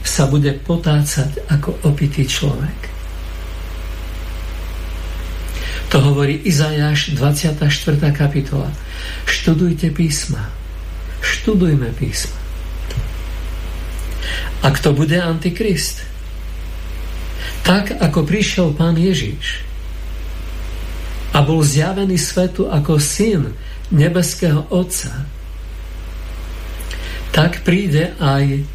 sa bude potácať ako opitý človek. To hovorí Izajáš 24. kapitola. Študujte písma. Študujme písma. A kto bude antikrist? Tak, ako prišiel pán Ježiš a bol zjavený svetu ako syn nebeského Otca, tak príde aj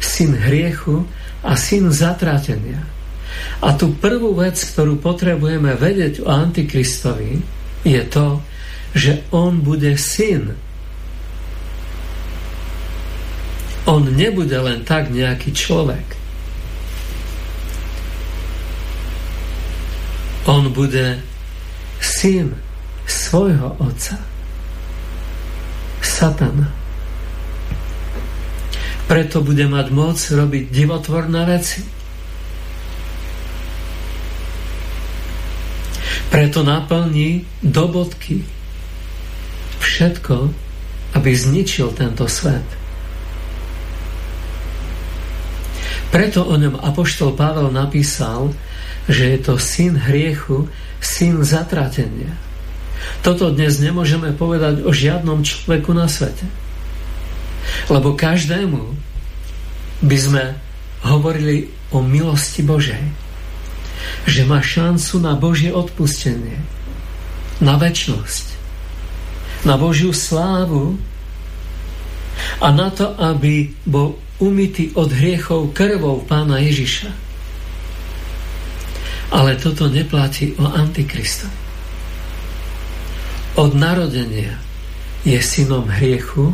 syn hriechu a syn zatrátenia. A tú prvú vec, ktorú potrebujeme vedieť o Antikristovi, je to, že on bude syn. On nebude len tak nejaký človek. On bude syn svojho otca. Satana. Preto bude mať moc robiť divotvorné veci. Preto naplní do bodky všetko, aby zničil tento svet. Preto o ňom Apoštol Pavel napísal, že je to syn hriechu, syn zatratenia. Toto dnes nemôžeme povedať o žiadnom človeku na svete. Lebo každému by sme hovorili o milosti Božej. Že má šancu na Božie odpustenie. Na väčnosť. Na Božiu slávu a na to, aby bol umytý od hriechov krvou pána Ježiša. Ale toto neplatí o Antikristovi. Od narodenia je synom hriechu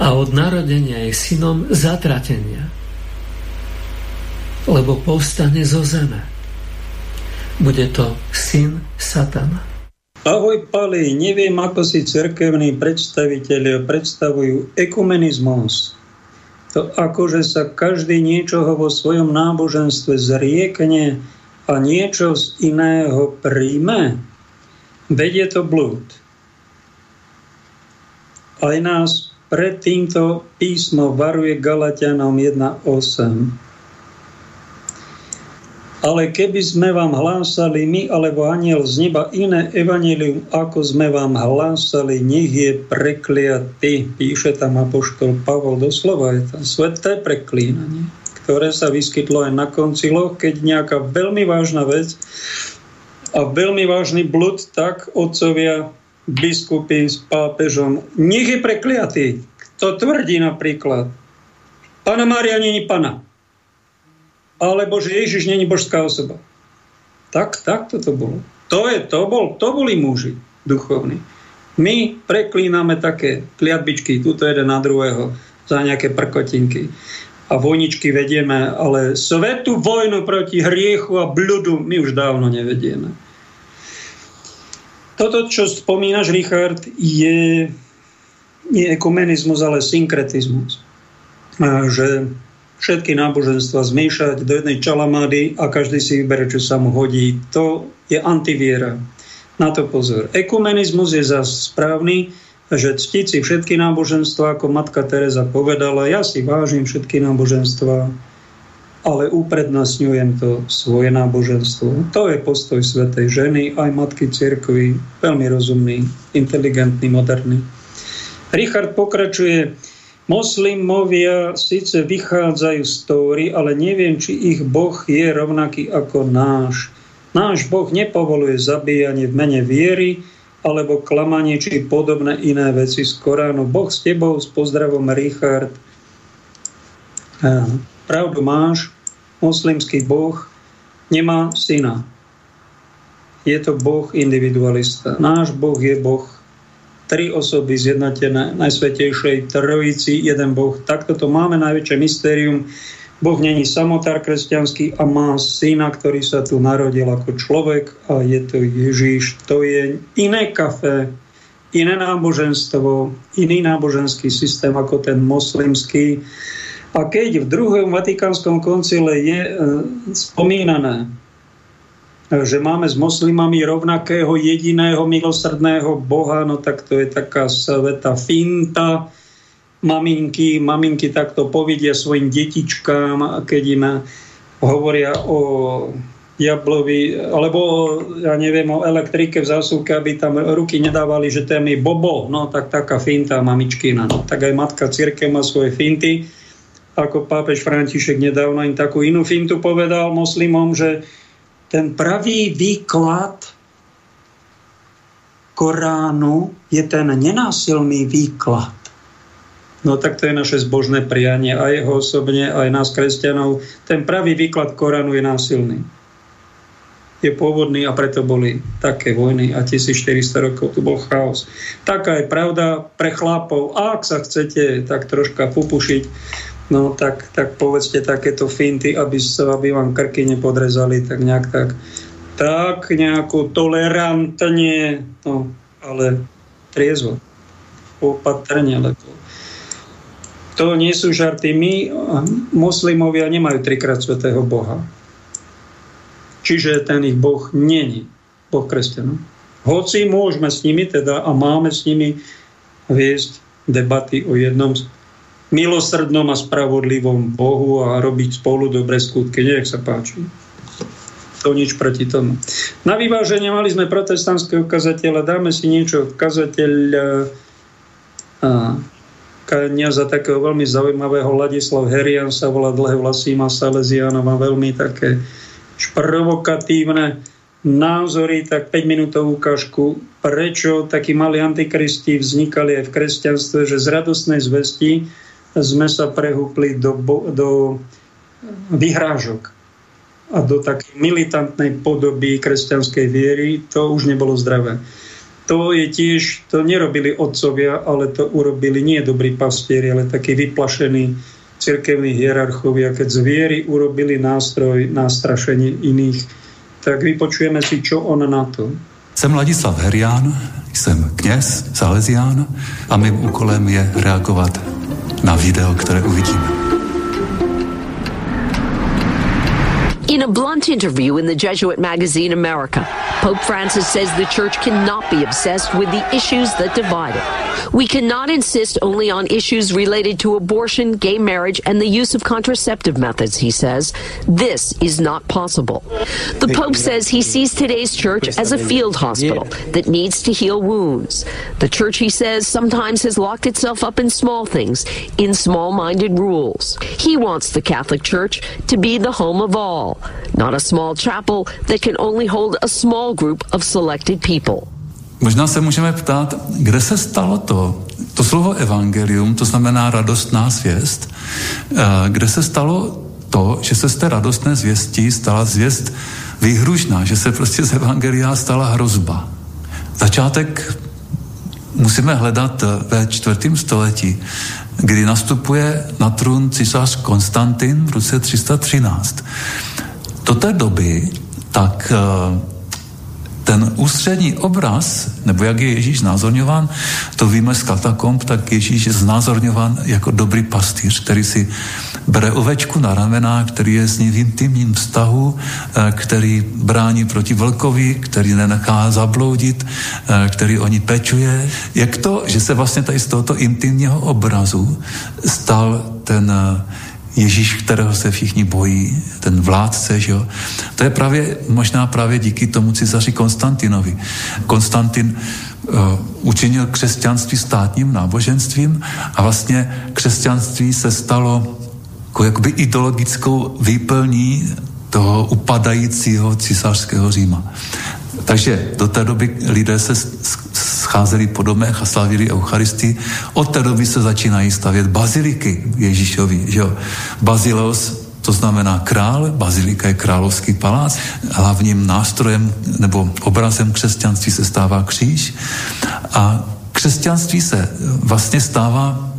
a od narodenia je synom zatratenia. Lebo povstane zo zeme. Bude to syn Satana. Ahoj Pali, neviem ako si cerkevní predstavitelia predstavujú ekumenizmus. To akože sa každý niečoho vo svojom náboženstve zriekne a niečo z iného príjme. Veď je to blúd. Aj nás pred týmto písmo varuje Galatianom 1.8. Ale keby sme vám hlásali my alebo aniel z neba iné evanelium, ako sme vám hlásali, nech je prekliatý. Píše tam apoštol Pavol doslova, je tam sveté preklínanie, ktoré sa vyskytlo aj na konciloch, keď nejaká veľmi vážna vec a veľmi vážny blud, tak otcovia biskupy s pápežom. Nech je prekliatý. Kto tvrdí napríklad, Pana Mária není pana. Alebo že Ježiš není božská osoba. Tak, tak toto bolo. To, je, to, bol, to boli muži duchovní. My preklíname také kliatbičky, tuto jeden na druhého, za nejaké prkotinky a vojničky vedieme, ale svetú vojnu proti hriechu a bludu my už dávno nevedieme. Toto, čo spomínaš, Richard, je nie ekumenizmus, ale synkretizmus. Že všetky náboženstva zmiešať do jednej čalamády a každý si vybere, čo sa mu hodí. To je antiviera. Na to pozor. Ekumenizmus je zase správny, že ctiť si všetky náboženstva, ako matka Teresa povedala, ja si vážim všetky náboženstva, ale uprednostňujem to svoje náboženstvo. To je postoj svetej ženy, aj matky cirkvi, veľmi rozumný, inteligentný, moderný. Richard pokračuje, moslimovia síce vychádzajú z Tóry, ale neviem, či ich Boh je rovnaký ako náš. Náš Boh nepovoluje zabíjanie v mene viery, alebo klamanie, či podobné iné veci z Koránu. Boh s tebou, s pozdravom Richard. Pravdu máš, moslimský Boh nemá syna. Je to Boh individualista. Náš Boh je Boh tri osoby zjednotené Najsvetejšej Trojici, jeden Boh. Takto to máme najväčšie mystérium Boh není samotár kresťanský a má syna, ktorý sa tu narodil ako človek a je to Ježíš. To je iné kafe, iné náboženstvo, iný náboženský systém ako ten moslimský. A keď v druhom Vatikánskom koncile je e, spomínané, že máme s moslimami rovnakého jediného milosrdného Boha, no tak to je taká sveta finta, maminky, maminky takto povedia svojim detičkám, keď im hovoria o jablovi, alebo ja neviem, o elektrike v zásuvke, aby tam ruky nedávali, že to je bobo, no tak taká finta mamičkina. No, tak aj matka církev má svoje finty, ako pápež František nedávno im takú inú fintu povedal moslimom, že ten pravý výklad Koránu je ten nenásilný výklad. No tak to je naše zbožné prianie a jeho osobne, aj nás kresťanov. Ten pravý výklad Koránu je násilný. Je pôvodný a preto boli také vojny a 1400 rokov tu bol chaos. Taká je pravda pre chlapov. Ak sa chcete tak troška popušiť, no tak, tak povedzte takéto finty, aby, sa, aby vám krky nepodrezali, tak nejak tak tak nejakú tolerantne, no, ale triezvo, opatrne, lebo to nie sú žarty. My, moslimovia, nemajú trikrát svetého Boha. Čiže ten ich Boh není Boh kresťanov. Hoci môžeme s nimi teda a máme s nimi viesť debaty o jednom milosrdnom a spravodlivom Bohu a robiť spolu dobré skutky. Nech sa páči. To nič proti tomu. Na vyváženie mali sme protestantského kazateľa, dáme si niečo, kazateľ a, kniaza takého veľmi zaujímavého Ladislav Herian sa volá dlhé vlasy, má Salesiano, má veľmi také provokatívne názory, tak 5 minútovú ukážku, prečo takí malí antikristi vznikali aj v kresťanstve, že z radostnej zvesti sme sa prehúpli do, do vyhrážok a do takej militantnej podoby kresťanskej viery, to už nebolo zdravé to je tiež, to nerobili otcovia, ale to urobili nie dobrí pastieri, ale takí vyplašení cirkevní hierarchovia, keď z viery urobili nástroj na strašenie iných. Tak vypočujeme si, čo on na to. Jsem Ladislav Herián, jsem kněz, Salesián a mým úkolem je reagovat na. In a blunt interview in the Jesuit magazine America, Pope Francis says the church cannot be obsessed with the issues that divide it. We cannot insist only on issues related to abortion, gay marriage, and the use of contraceptive methods, he says. This is not possible. The Pope says he sees today's church as a field hospital that needs to heal wounds. The church, he says, sometimes has locked itself up in small things, in small minded rules. He wants the Catholic Church to be the home of all not a small chapel that can only hold a small group of selected people. možná se můžeme ptát, kde se stalo to, to slovo evangelium, to znamená radostná zvěst, eh, kde se stalo to, že se z té radostné zvěstí stala zvěst výhružná, že se prostě z evangelia stala hrozba. Začátek musíme hledat ve čtvrtém století, kdy nastupuje na trůn císař Konstantin v roce 313. Do té doby tak eh, ten ústřední obraz, nebo jak je Ježíš znázorňován, to víme z katakomb, tak Ježíš je znázorňován jako dobrý pastýř, který si bere ovečku na ramena, který je s ní v intimním vztahu, eh, který brání proti vlkovi, který nenechá zabloudit, eh, který o ní pečuje. Jak to, že se vlastně tady z tohoto intimního obrazu stal ten eh, Ježíš, kterého se všichni bojí, ten vládce, že jo? To je právě, možná právě díky tomu cisaři Konstantinovi. Konstantin uh, učinil křesťanství státním náboženstvím a vlastně křesťanství se stalo jako jakoby ideologickou výplní toho upadajícího císařského Říma. Takže do té doby lidé se scházeli po domech a slavili Eucharistii. Od té doby se začínají stavět baziliky Ježíšovi. Že jo? Bazileos to znamená král, bazilika je královský palác, hlavním nástrojem nebo obrazem křesťanství se stává kříž a křesťanství se vlastně stává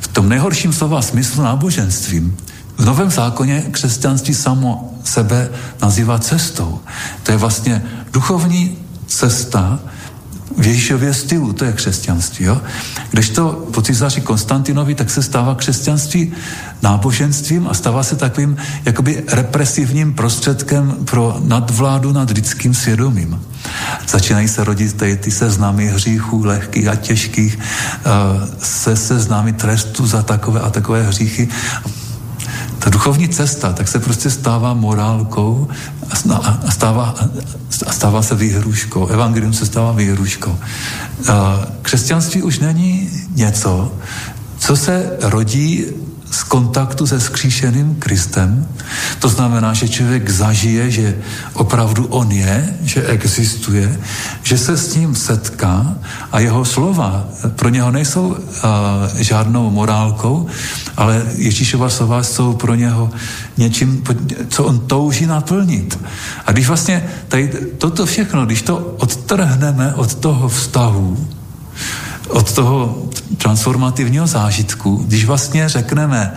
v tom nejhorším slova smyslu náboženstvím. V Novém zákoně křesťanství samo sebe nazývá cestou. To je vlastně duchovní cesta v Ježíšově stylu, to je křesťanství. Jo? Kdežto po císaři Konstantinovi, tak se stává křesťanství náboženstvím a stává se takovým jakoby represivním prostředkem pro nadvládu nad lidským svědomím. Začínají se rodit tady ty seznamy hříchů lehkých a těžkých, eh, se seznamy trestu za takové a takové hříchy ta duchovní cesta, tak se prostě stává morálkou a stává, stává se výhruškou. Evangelium se stává výhruškou. Křesťanství už není něco, co se rodí z kontaktu se skříšeným Kristem. To znamená, že člověk zažije, že opravdu on je, že existuje, že se s ním setká a jeho slova pro něho nejsou uh, žádnou morálkou, ale Ježíšova slova jsou pro něho něčím, co on touží naplnit. A když vlastně tady toto všechno, když to odtrhneme od toho vztahu, od toho transformativního zážitku, když vlastně řekneme,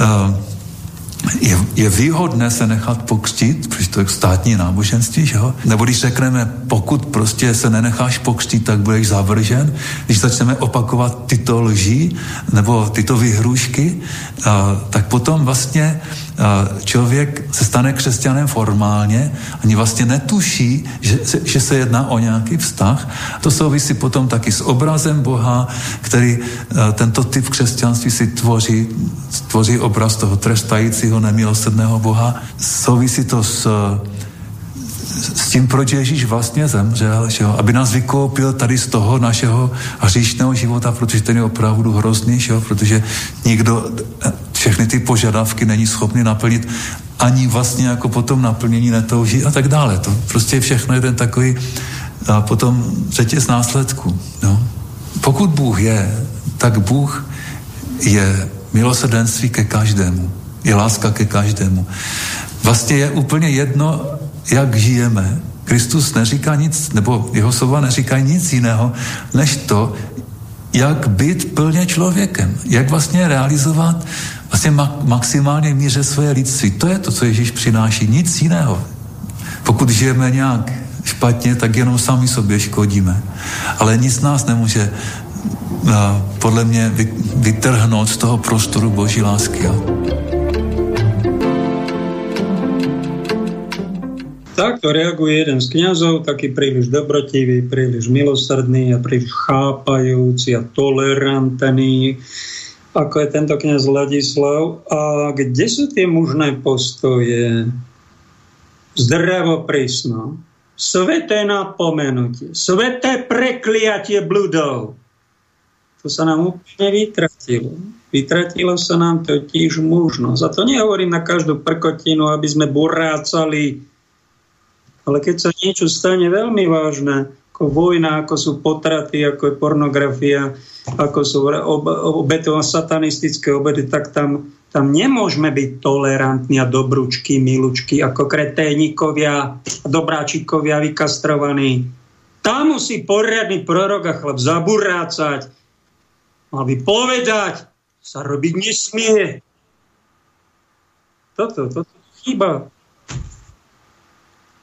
uh, je, je výhodné se nechat pokřtít, protože to je státní náboženství, že jo? Nebo když řekneme, pokud prostě se nenecháš pokřtít, tak budeš zavržen. Když začneme opakovat tyto lži nebo tyto vyhrušky, tak potom vlastně člověk se stane křesťanem formálně, ani vlastně netuší, že, že se jedná o nějaký vztah. To souvisí potom taky s obrazem Boha, který tento typ křesťanství si tvoří, tvoří obraz toho trestajícího, nemilosrdného Boha. Souvisí to s s tím, proč Ježíš vlastně zemřel, že jo? aby nás vykoupil tady z toho našeho hříšného života, protože ten je opravdu hrozný, že jo? protože nikdo všechny ty požadavky není schopný naplnit, ani vlastně jako potom naplnění netouží a tak dále. To prostě je všechno jeden takový a potom řetěz následků. No. Pokud Bůh je, tak Bůh je milosrdenství ke každému. Je láska ke každému. Vlastně je úplně jedno, jak žijeme. Kristus neříká nic, nebo jeho slova neříkají nic jiného, než to, jak být plně člověkem, jak vlastně realizovat vlastně ma- maximálně míře svoje lidství. To je to, co Ježíš přináší, nic jiného. Pokud žijeme nějak špatně, tak jenom sami sobě škodíme. Ale nic nás nemůže podle mě vytrhnout z toho prostoru Boží lásky. Takto reaguje jeden z kňazov, taký príliš dobrotivý, príliš milosrdný a príliš chápajúci a tolerantný, ako je tento kňaz Ladislav. A kde sú tie mužné postoje? Zdravo prísno. Sveté napomenutie. Sveté prekliatie bludov. To sa nám úplne vytratilo. Vytratilo sa nám totiž mužnosť. A to nehovorím na každú prkotinu, aby sme burácali ale keď sa niečo stane veľmi vážne, vojna, ako sú potraty, ako je pornografia, ako sú obetová satanistické obedy, tak tam, tam nemôžeme byť tolerantní a dobrúčky, milučky, ako kreténikovia, dobráčikovia vykastrovaní. Tam musí poriadny prorok a chlap zaburácať, mal by povedať, sa robiť nesmie. Toto, toto chýba.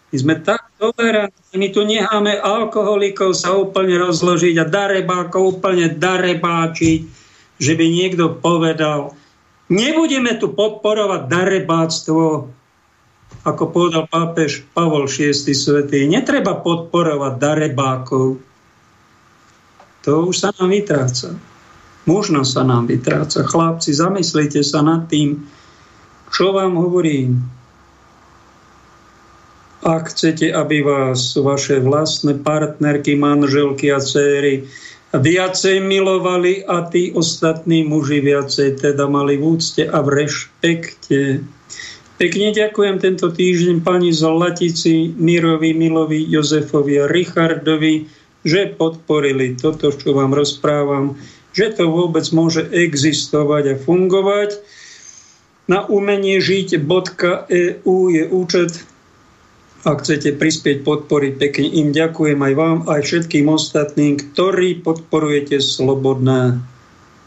My sme tak tolerantní, my tu necháme alkoholikov sa úplne rozložiť a darebákov úplne darebáčiť, že by niekto povedal, nebudeme tu podporovať darebáctvo, ako povedal pápež Pavol VI svetý. Netreba podporovať darebákov. To už sa nám vytráca. Možno sa nám vytráca. Chlapci, zamyslite sa nad tým, čo vám hovorím ak chcete, aby vás vaše vlastné partnerky, manželky a céry viacej milovali a tí ostatní muži viacej teda mali v úcte a v rešpekte. Pekne ďakujem tento týždeň pani Zlatici, Mirovi, Milovi, Jozefovi a Richardovi, že podporili toto, čo vám rozprávam, že to vôbec môže existovať a fungovať. Na umenie žiť.eu je účet ak chcete prispieť podporiť, pekne im ďakujem aj vám, aj všetkým ostatným, ktorí podporujete slobodné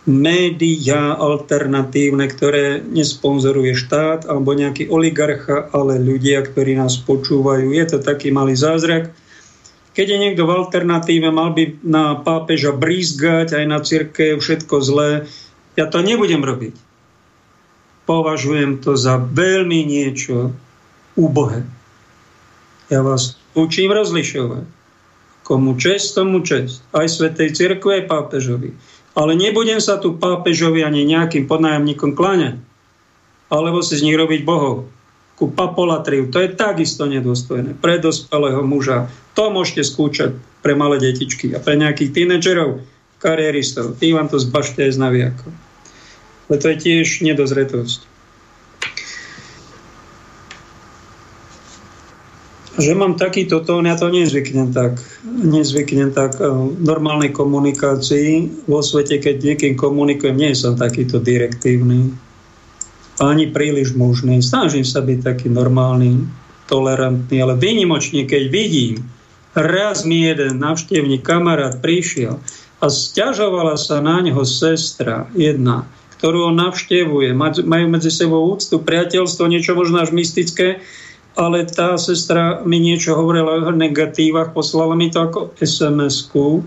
médiá alternatívne, ktoré nesponzoruje štát alebo nejaký oligarcha, ale ľudia, ktorí nás počúvajú. Je to taký malý zázrak. Keď je niekto v alternatíve, mal by na pápeža brízgať, aj na cirke, všetko zlé. Ja to nebudem robiť. Považujem to za veľmi niečo úbohé. Ja vás učím rozlišovať. Komu čest, tomu čest. Aj Svetej Cirkve, aj pápežovi. Ale nebudem sa tu pápežovi ani nejakým podnájomníkom kláňať. Alebo si z nich robiť bohov. Ku papolatriu. To je takisto nedôstojné. Pre dospelého muža. To môžete skúčať pre malé detičky a pre nejakých tínedžerov, kariéristov. Tí vám to zbašte aj z. Ale to je tiež nedozretosť. Že mám takýto tón, ja to nezvyknem tak. Nezvyknem tak v normálnej komunikácii. Vo svete, keď niekým komunikujem, nie som takýto direktívny. Ani príliš mužný. Snažím sa byť taký normálny, tolerantný, ale vynimočne, keď vidím, raz mi jeden navštevník kamarát prišiel a stiažovala sa na neho sestra jedna, ktorú on navštevuje. Majú medzi sebou úctu, priateľstvo, niečo možno až mystické ale tá sestra mi niečo hovorila o negatívach, poslala mi to ako SMS-ku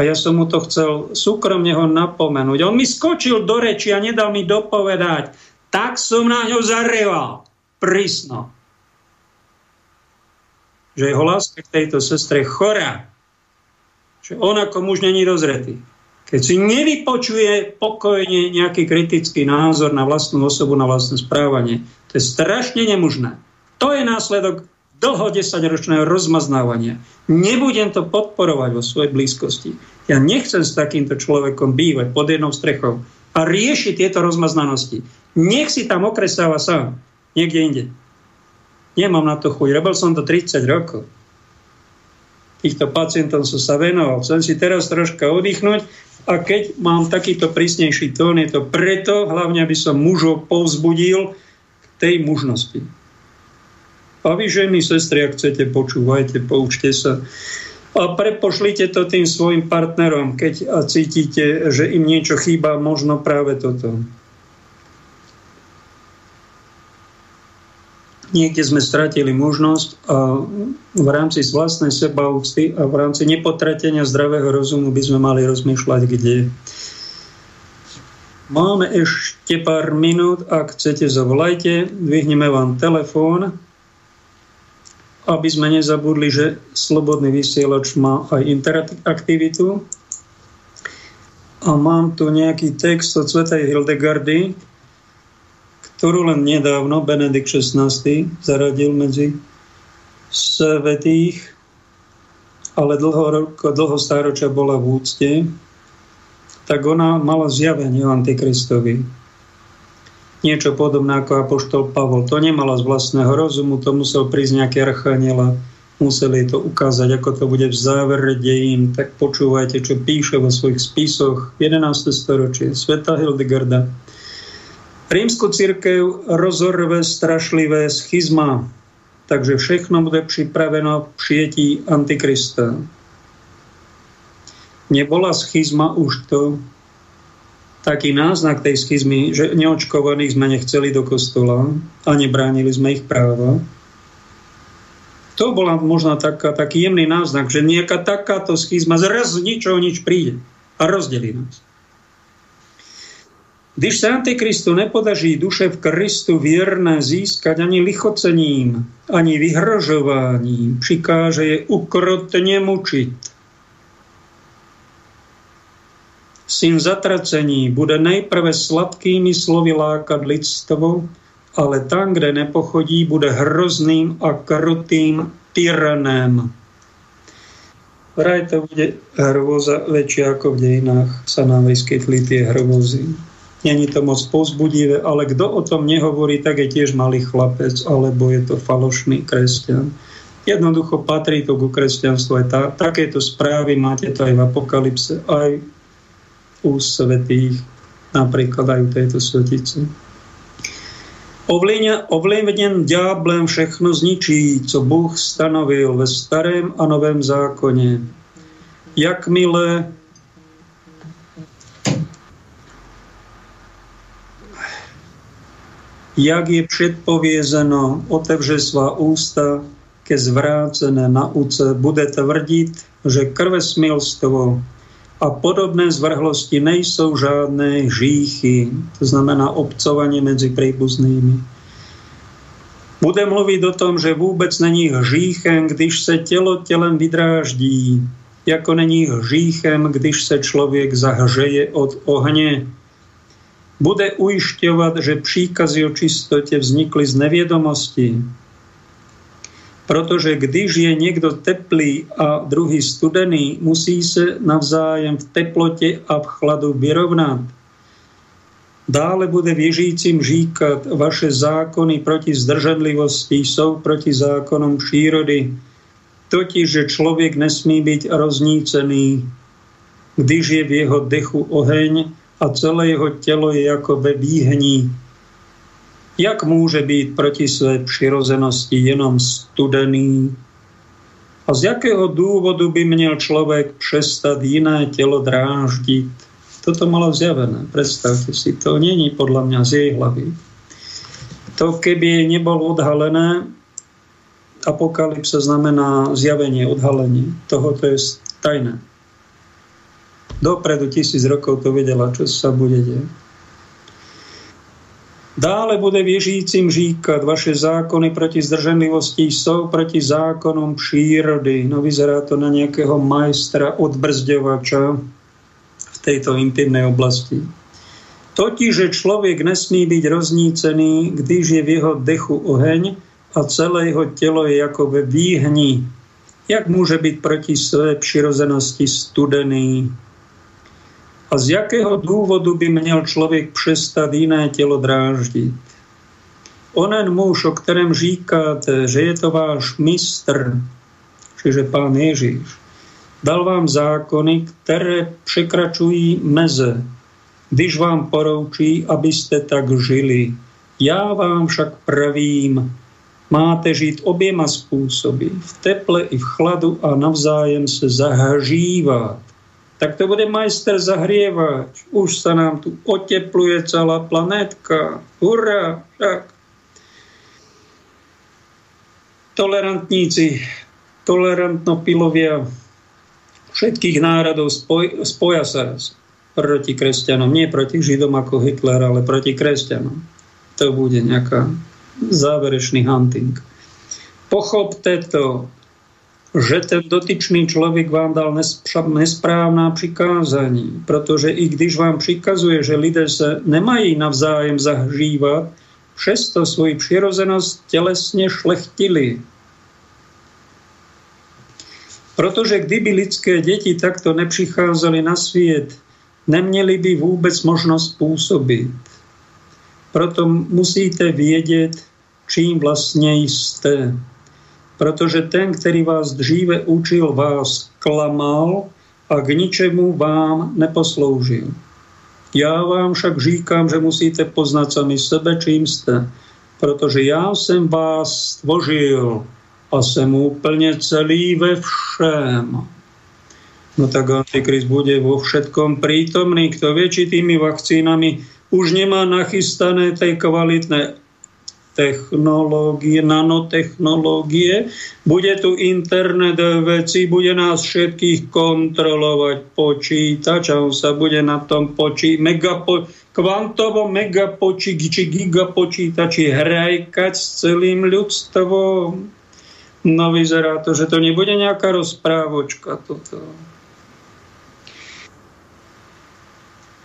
a ja som mu to chcel súkromne ho napomenúť. On mi skočil do reči a nedal mi dopovedať. Tak som na ňo zareval. Prísno. Že jeho láska k tejto sestre chorá. Že on ako muž není dozretý. Keď si nevypočuje pokojne nejaký kritický názor na vlastnú osobu, na vlastné správanie, to je strašne nemožné. To je následok dlho desaťročného rozmaznávania. Nebudem to podporovať vo svojej blízkosti. Ja nechcem s takýmto človekom bývať pod jednou strechou a riešiť tieto rozmaznanosti. Nech si tam okresáva sám, niekde inde. Nemám na to chuť. Robil som to 30 rokov. Týchto pacientov som sa venoval. Chcem si teraz troška oddychnúť a keď mám takýto prísnejší tón, je to preto, hlavne aby som mužov povzbudil, tej mužnosti. A vy ženy, sestry, ak chcete, počúvajte, poučte sa. A prepošlite to tým svojim partnerom, keď cítite, že im niečo chýba, možno práve toto. Niekde sme stratili možnosť a v rámci vlastnej sebaúcty a v rámci nepotratenia zdravého rozumu by sme mali rozmýšľať, kde Máme ešte pár minút, ak chcete, zavolajte, dvihneme vám telefón, aby sme nezabudli, že slobodný vysielač má aj interaktivitu. A mám tu nejaký text od Svetej Hildegardy, ktorú len nedávno Benedikt XVI zaradil medzi svetých, ale dlho, dlho stáročia bola v úcte tak ona mala zjavenie o Antikristovi. Niečo podobné ako apoštol Pavol. To nemala z vlastného rozumu, to musel prísť nejaký archaniel a museli to ukázať, ako to bude v závere dejín, tak počúvajte, čo píše vo svojich spisoch 11. storočie Sveta Hildegarda. Rímsku církev rozorve strašlivé schizma, takže všechno bude připraveno v přijetí Antikrista. Nebola schizma už to taký náznak tej schizmy, že neočkovaných sme nechceli do kostola a nebránili sme ich práva. To bola možno taká, taký jemný náznak, že nejaká takáto schizma zrazu ničoho nič príde a rozdelí nás. Když se Antikristu nepodaří duše v Kristu věrné získať ani lichocením, ani vyhrožováním, přikáže je ukrotně mučit. Syn zatracení bude nejprve sladkými slovy lákat lidstvo, ale tam, kde nepochodí, bude hrozným a krutým tyranem. Vraj to bude hrôza väčšia ako v dejinách sa nám vyskytli tie hrôzy. Není to moc pozbudivé, ale kto o tom nehovorí, tak je tiež malý chlapec, alebo je to falošný kresťan. Jednoducho patrí to ku kresťanstvu. Aj tá, takéto správy máte to aj v apokalypse, aj u svetých, napríklad aj u tejto svetice. Ovlivněn ďáblem všechno zničí, co Bůh stanovil ve starém a novém zákoně. Jakmile jak je předpovězeno, otevře svá ústa ke zvrácené nauce, bude tvrdit, že krvesmilstvo a podobné zvrhlosti nejsou žádné žíchy, to znamená obcovanie medzi príbuznými. Bude mluvit o tom, že vůbec není hříchem, když se tělo tělem vydráždí, jako není hříchem, když se člověk zahřeje od ohně, bude ujišťovať, že příkazy o čistote vznikli z neviedomosti. Protože když je niekto teplý a druhý studený, musí sa navzájem v teplote a v chladu vyrovnať. Dále bude věžícim říkat, vaše zákony proti zdržanlivosti jsou proti zákonom přírody, totiž, že člověk nesmí byť roznícený, když je v jeho dechu oheň a celé jeho telo je ako ve výhni. Jak môže byť proti svojej přirozenosti jenom studený? A z jakého dôvodu by měl človek přestať iné telo dráždiť? Toto malo zjavené, predstavte si, to není podľa mňa z jej hlavy. To keby nebol odhalené, apokalypsa znamená zjavenie, odhalenie. Tohoto je tajné. Dopredu tisíc rokov to vedela, čo sa bude deť. Dále bude věžícim říkat, vaše zákony proti zdrženlivosti jsou proti zákonom přírody. No vyzerá to na nějakého majstra, odbrzďovača v tejto intimnej oblasti. Totiž, že člověk nesmí byť roznícený, když je v jeho dechu oheň a celé jeho tělo je jako ve výhni. Jak může být proti své přirozenosti studený? A z jakého dôvodu by měl člověk přestat jiné tělo dráždiť? Onen muž, o kterém říkáte, že je to váš mistr, čiže pán Ježíš, dal vám zákony, které překračují meze, když vám poroučí, abyste tak žili. Já vám však pravím, máte žít oběma způsoby, v teple i v chladu a navzájem se zahřívat tak to bude majster zahrievať. Už sa nám tu otepluje celá planétka. Hurá, však. Tolerantníci, tolerantnopilovia všetkých národov spoj, spoja sa raz proti kresťanom. Nie proti Židom ako Hitler, ale proti kresťanom. To bude nejaká záverečný hunting. Pochopte to, že ten dotyčný člověk vám dal nesprávná přikázání, protože i když vám přikazuje, že lidé se nemají navzájem zahřívat, přesto svoji přirozenost tělesně šlechtili. Protože kdyby lidské děti takto nepřicházely na svět, neměli by vůbec možnost působit. Proto musíte vědět, čím vlastně jste. Pretože ten, ktorý vás dříve učil, vás klamal a k ničemu vám neposlúžil. Ja vám však říkám, že musíte poznať sami sebe, čím ste. Protože ja som vás stvořil a som úplne celý ve všem. No tak Antikrist bude vo všetkom prítomný. Kto vie, či tými vakcínami už nemá nachystané tej kvalitné technológie, nanotechnológie. Bude tu internet veci, bude nás všetkých kontrolovať počítač a on sa bude na tom počí, megapo, kvantovo megapočí, či gigapočítači hrajkať s celým ľudstvom. No vyzerá to, že to nebude nejaká rozprávočka toto.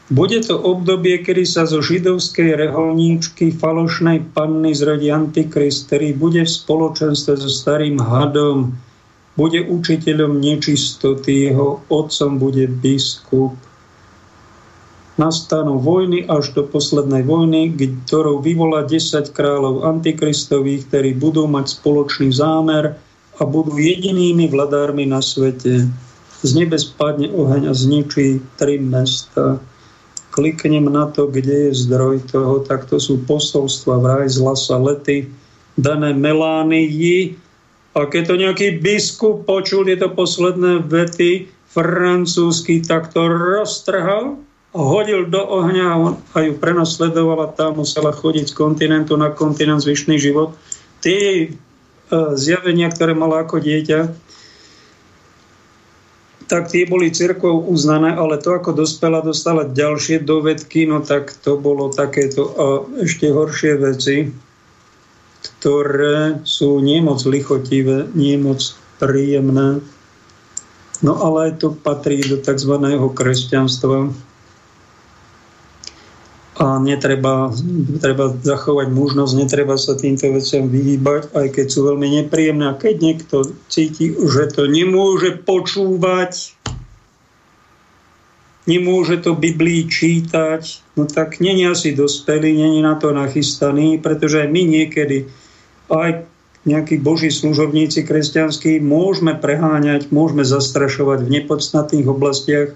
Bude to obdobie, kedy sa zo židovskej reholníčky falošnej panny zrodí Antikrist, ktorý bude v spoločenstve so starým hadom, bude učiteľom nečistoty, jeho otcom bude biskup. Nastanú vojny až do poslednej vojny, ktorou vyvolá 10 kráľov antikristových, ktorí budú mať spoločný zámer a budú jedinými vladármi na svete. Z nebe spadne oheň a zničí tri mesta kliknem na to, kde je zdroj toho, tak to sú posolstva vraj z Lasa Lety, dané Melánii. A keď to nejaký biskup počul tieto posledné vety francúzsky, tak to roztrhal hodil do ohňa a ju prenasledovala. Tá musela chodiť z kontinentu na kontinent zvyšný život. Tie e, zjavenia, ktoré mala ako dieťa, tak tie boli cirkvou uznané, ale to, ako dospela, dostala ďalšie dovedky, no tak to bolo takéto a ešte horšie veci, ktoré sú niemoc lichotivé, niemoc príjemné. No ale to patrí do tzv. kresťanstva a netreba treba zachovať mužnosť, netreba sa týmto veciam vyhýbať, aj keď sú veľmi nepríjemné. A keď niekto cíti, že to nemôže počúvať, nemôže to Biblii čítať, no tak není asi dospelý, není na to nachystaný, pretože aj my niekedy, aj nejakí boží služobníci kresťanskí, môžeme preháňať, môžeme zastrašovať v nepodstatných oblastiach,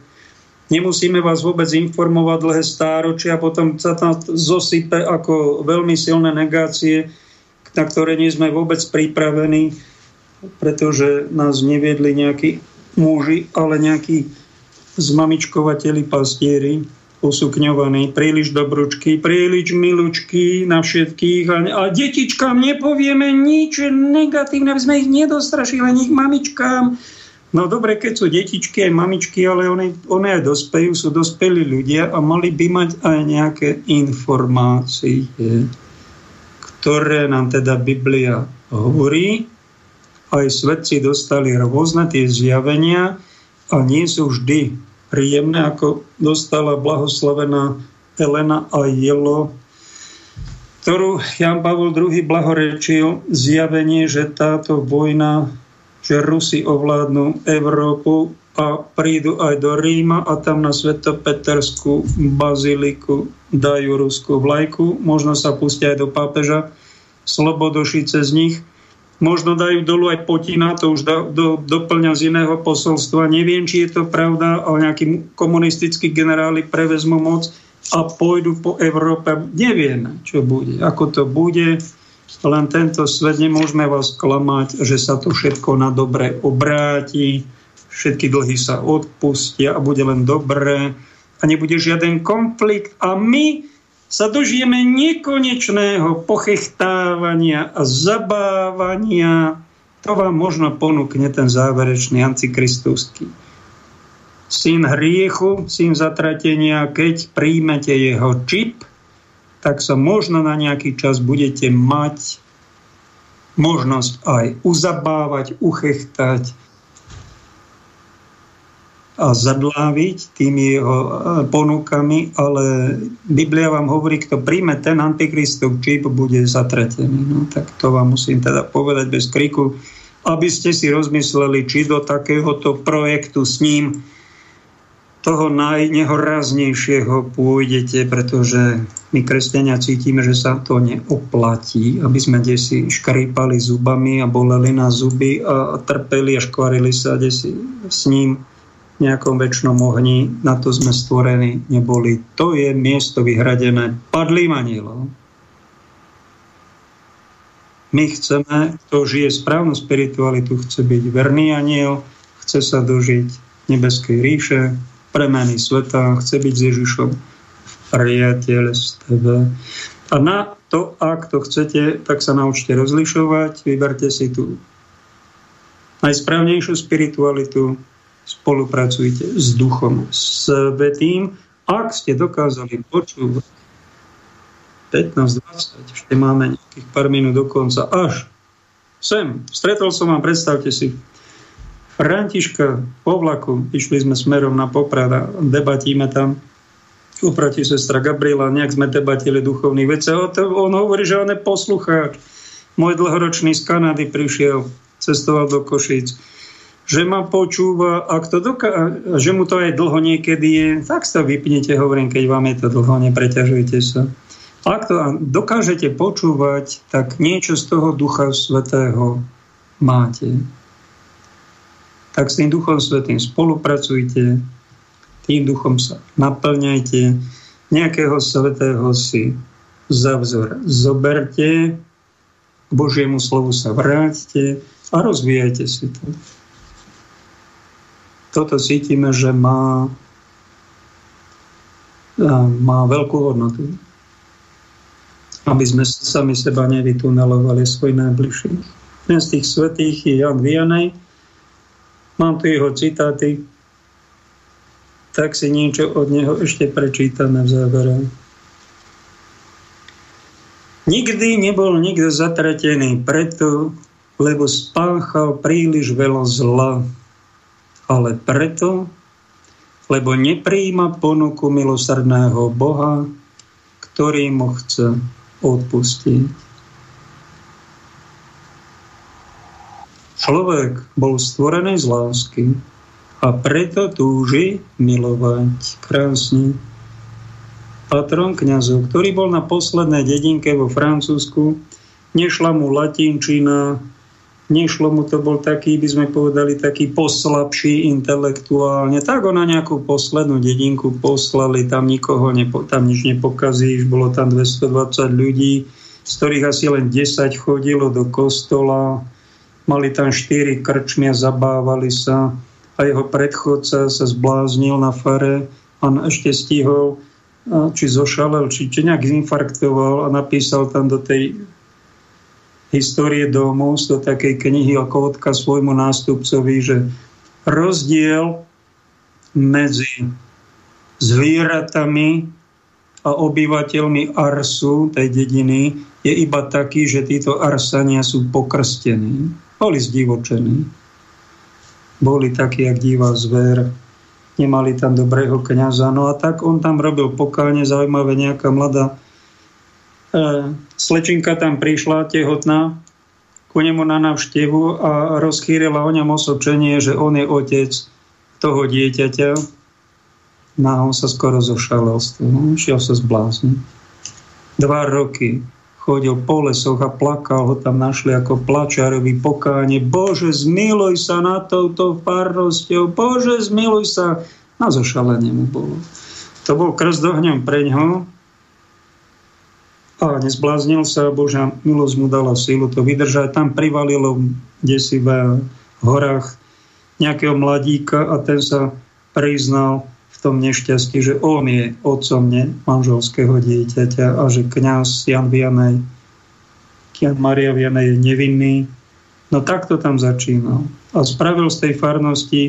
Nemusíme vás vôbec informovať dlhé stáročia, potom sa tam zosype ako veľmi silné negácie, na ktoré nie sme vôbec pripravení, pretože nás neviedli nejakí muži, ale nejakí zmamičkovateli pastieri, usukňovaní, príliš dobručky, príliš milučky na všetkých a, a detičkám nepovieme nič negatívne, aby sme ich nedostrašili, ani ich mamičkám No dobre, keď sú detičky aj mamičky, ale oni, oni aj dospejú, sú dospelí ľudia a mali by mať aj nejaké informácie, ktoré nám teda Biblia hovorí. Aj svetci dostali rôzne tie zjavenia a nie sú vždy príjemné, ako dostala blahoslavená Elena a Jelo, ktorú Jan Pavol II blahorečil zjavenie, že táto vojna že Rusi ovládnu Európu a prídu aj do Ríma a tam na Svetopeterskú baziliku dajú ruskú vlajku. Možno sa pustia aj do pápeža Slobodoši cez nich. Možno dajú dolu aj Potina, to už do, do, doplňa z iného posolstva. Neviem, či je to pravda, ale nejakí komunistickí generáli prevezmú moc a pôjdu po Európe. Neviem, čo bude. Ako to bude, len tento svet nemôžeme vás klamať, že sa to všetko na dobre obráti, všetky dlhy sa odpustia a bude len dobré. A nebude žiaden konflikt. A my sa dožijeme nekonečného pochechtávania a zabávania. To vám možno ponúkne ten záverečný antikristovský syn hriechu, syn zatratenia, keď príjmete jeho čip, tak sa možno na nejaký čas budete mať možnosť aj uzabávať, uchechtať a zadláviť tými jeho e, ponukami, ale Biblia vám hovorí, kto príjme ten antikristov čip, bude zatratený. No, tak to vám musím teda povedať bez kriku, aby ste si rozmysleli, či do takéhoto projektu s ním toho najnehoraznejšieho pôjdete, pretože my kresťania cítime, že sa to neoplatí, aby sme desi škrípali zubami a boleli na zuby a trpeli a škvarili sa desi s ním v nejakom väčšnom ohni. Na to sme stvorení neboli. To je miesto vyhradené padlým anielom. My chceme, kto žije správnu spiritualitu, chce byť verný aniel, chce sa dožiť nebeskej ríše, premeny sveta, chce byť s Ježišom v priateľstve. A na to, ak to chcete, tak sa naučte rozlišovať, vyberte si tú najsprávnejšiu spiritualitu, spolupracujte s Duchom Svetým. Ak ste dokázali počúvať 15-20, ešte máme nejakých pár minút do konca, až sem, stretol som vám, predstavte si, Františka po vlaku, išli sme smerom na Poprad a debatíme tam uproti sestra Gabriela, nejak sme debatili duchovný veci. On, hovorí, že on je poslucháč. Môj dlhoročný z Kanady prišiel, cestoval do Košíc, že ma počúva, ak doká- že mu to aj dlho niekedy je, tak sa vypnite, hovorím, keď vám je to dlho, nepreťažujte sa. Ak to dokážete počúvať, tak niečo z toho Ducha Svetého máte tak s tým Duchom Svetým spolupracujte, tým duchom sa naplňajte, nejakého svetého si za vzor zoberte, k Božiemu slovu sa vráťte a rozvíjajte si to. Toto cítime, že má, má veľkú hodnotu. Aby sme sami seba nevytunelovali svoj najbližší. Jeden z tých svetých je Jan Vianej, Mám tu jeho citáty, tak si niečo od neho ešte prečítame v závere. Nikdy nebol nikto zatratený preto, lebo spáchal príliš veľa zla, ale preto, lebo nepríjima ponuku milosrdného Boha, ktorý mu chce odpustiť. Človek bol stvorený z lásky a preto túži milovať. Krásne. Patron kňazov, ktorý bol na poslednej dedinke vo Francúzsku, nešla mu latinčina, nešlo mu to, bol taký, by sme povedali, taký poslabší intelektuálne. Tak ho na nejakú poslednú dedinku poslali, tam nikoho, nepo, tam nič nepokazíš, bolo tam 220 ľudí, z ktorých asi len 10 chodilo do kostola, Mali tam štyri krčmy a zabávali sa a jeho predchodca sa zbláznil na fare. On ešte stihol, či zošalel, či, či nejak zinfarktoval a napísal tam do tej histórie domov, do takej knihy ako odkaz svojmu nástupcovi, že rozdiel medzi zvieratami a obyvateľmi Arsu, tej dediny, je iba taký, že títo Arsania sú pokrstení. Boli zdivočení. Boli takí, jak divá zver. Nemali tam dobrého kniaza. No a tak on tam robil pokáne, zaujímavé nejaká mladá e, slečinka tam prišla, tehotná, ku nemu na návštevu a rozchýrila o ňom osočenie, že on je otec toho dieťaťa. No a on sa skoro zošalel z toho. Šiel sa zblázniť. Dva roky chodil po lesoch a plakal, ho tam našli ako plačarový pokáne. Bože, zmiluj sa na touto farnosťou, Bože, zmiluj sa. Na zošalenie mu bolo. To bol krst ohňom pre ňo a nezbláznil sa, Božia milosť mu dala sílu to vydržať. Tam privalilo desi v horách nejakého mladíka a ten sa priznal tom nešťastí, že on je otcom manželského dieťaťa a že kňaz Jan Vianej, Jan Maria Vianej je nevinný. No tak to tam začínal. A spravil z tej farnosti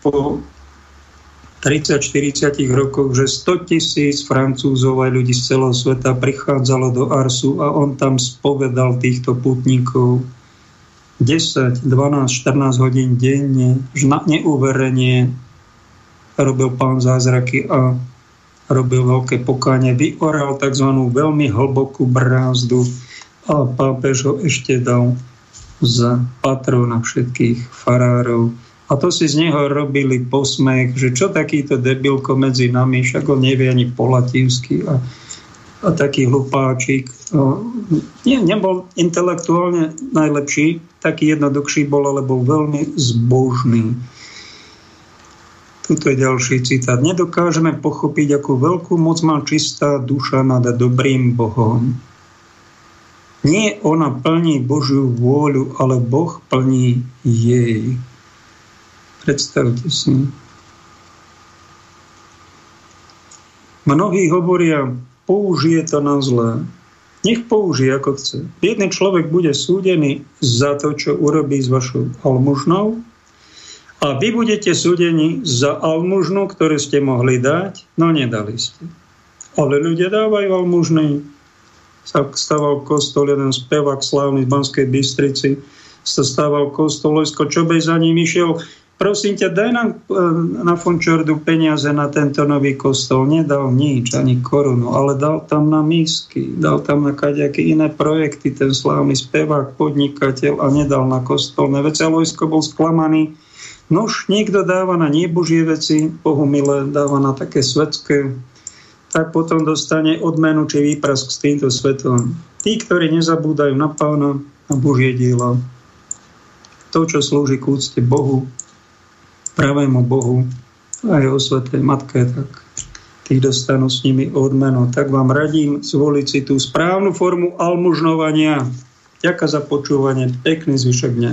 po 30-40 rokoch, že 100 tisíc Francúzov aj ľudí z celého sveta prichádzalo do Arsu a on tam spovedal týchto putníkov 10, 12, 14 hodín denne, na neuverenie robil pán zázraky a robil veľké pokáne, vyoral tzv. veľmi hlbokú brázdu a pápež ho ešte dal za patrona všetkých farárov. A to si z neho robili posmech, že čo takýto debilko medzi nami, však on nevie ani po latinsky a, a taký hlupáčik. No, nie, nebol intelektuálne najlepší, taký jednoduchší bol, ale bol veľmi zbožný. Tuto je ďalší citát. Nedokážeme pochopiť, akú veľkú moc má čistá duša nad dobrým Bohom. Nie ona plní Božiu vôľu, ale Boh plní jej. Predstavte si. Mnohí hovoria, použije to na zlé. Nech použije, ako chce. Jeden človek bude súdený za to, čo urobí s vašou almužnou a vy budete súdení za almužnu, ktorú ste mohli dať, no nedali ste. Ale ľudia dávajú almužny. Stával kostol, jeden spevák slávny z Banskej Bystrici, sa stával kostol, Lojsko Čobej za ním išiel prosím ťa, daj nám e, na Fončordu peniaze na tento nový kostol. Nedal nič, ani korunu, ale dal tam na mísky, dal tam na kaďaké iné projekty, ten slávny spevák, podnikateľ a nedal na kostolné veci. Lojsko bol sklamaný. Nož, niekto dáva na nebožie veci, Bohu milé, dáva na také svetské, tak potom dostane odmenu či výprask s týmto svetom. Tí, ktorí nezabúdajú na pána a Božie diela, to, čo slúži k úcte Bohu, pravému Bohu a jeho svetej matke, tak tí dostanú s nimi odmenu. Tak vám radím zvoliť si tú správnu formu almužnovania. Ďakujem za počúvanie. Pekný zvyšok dňa.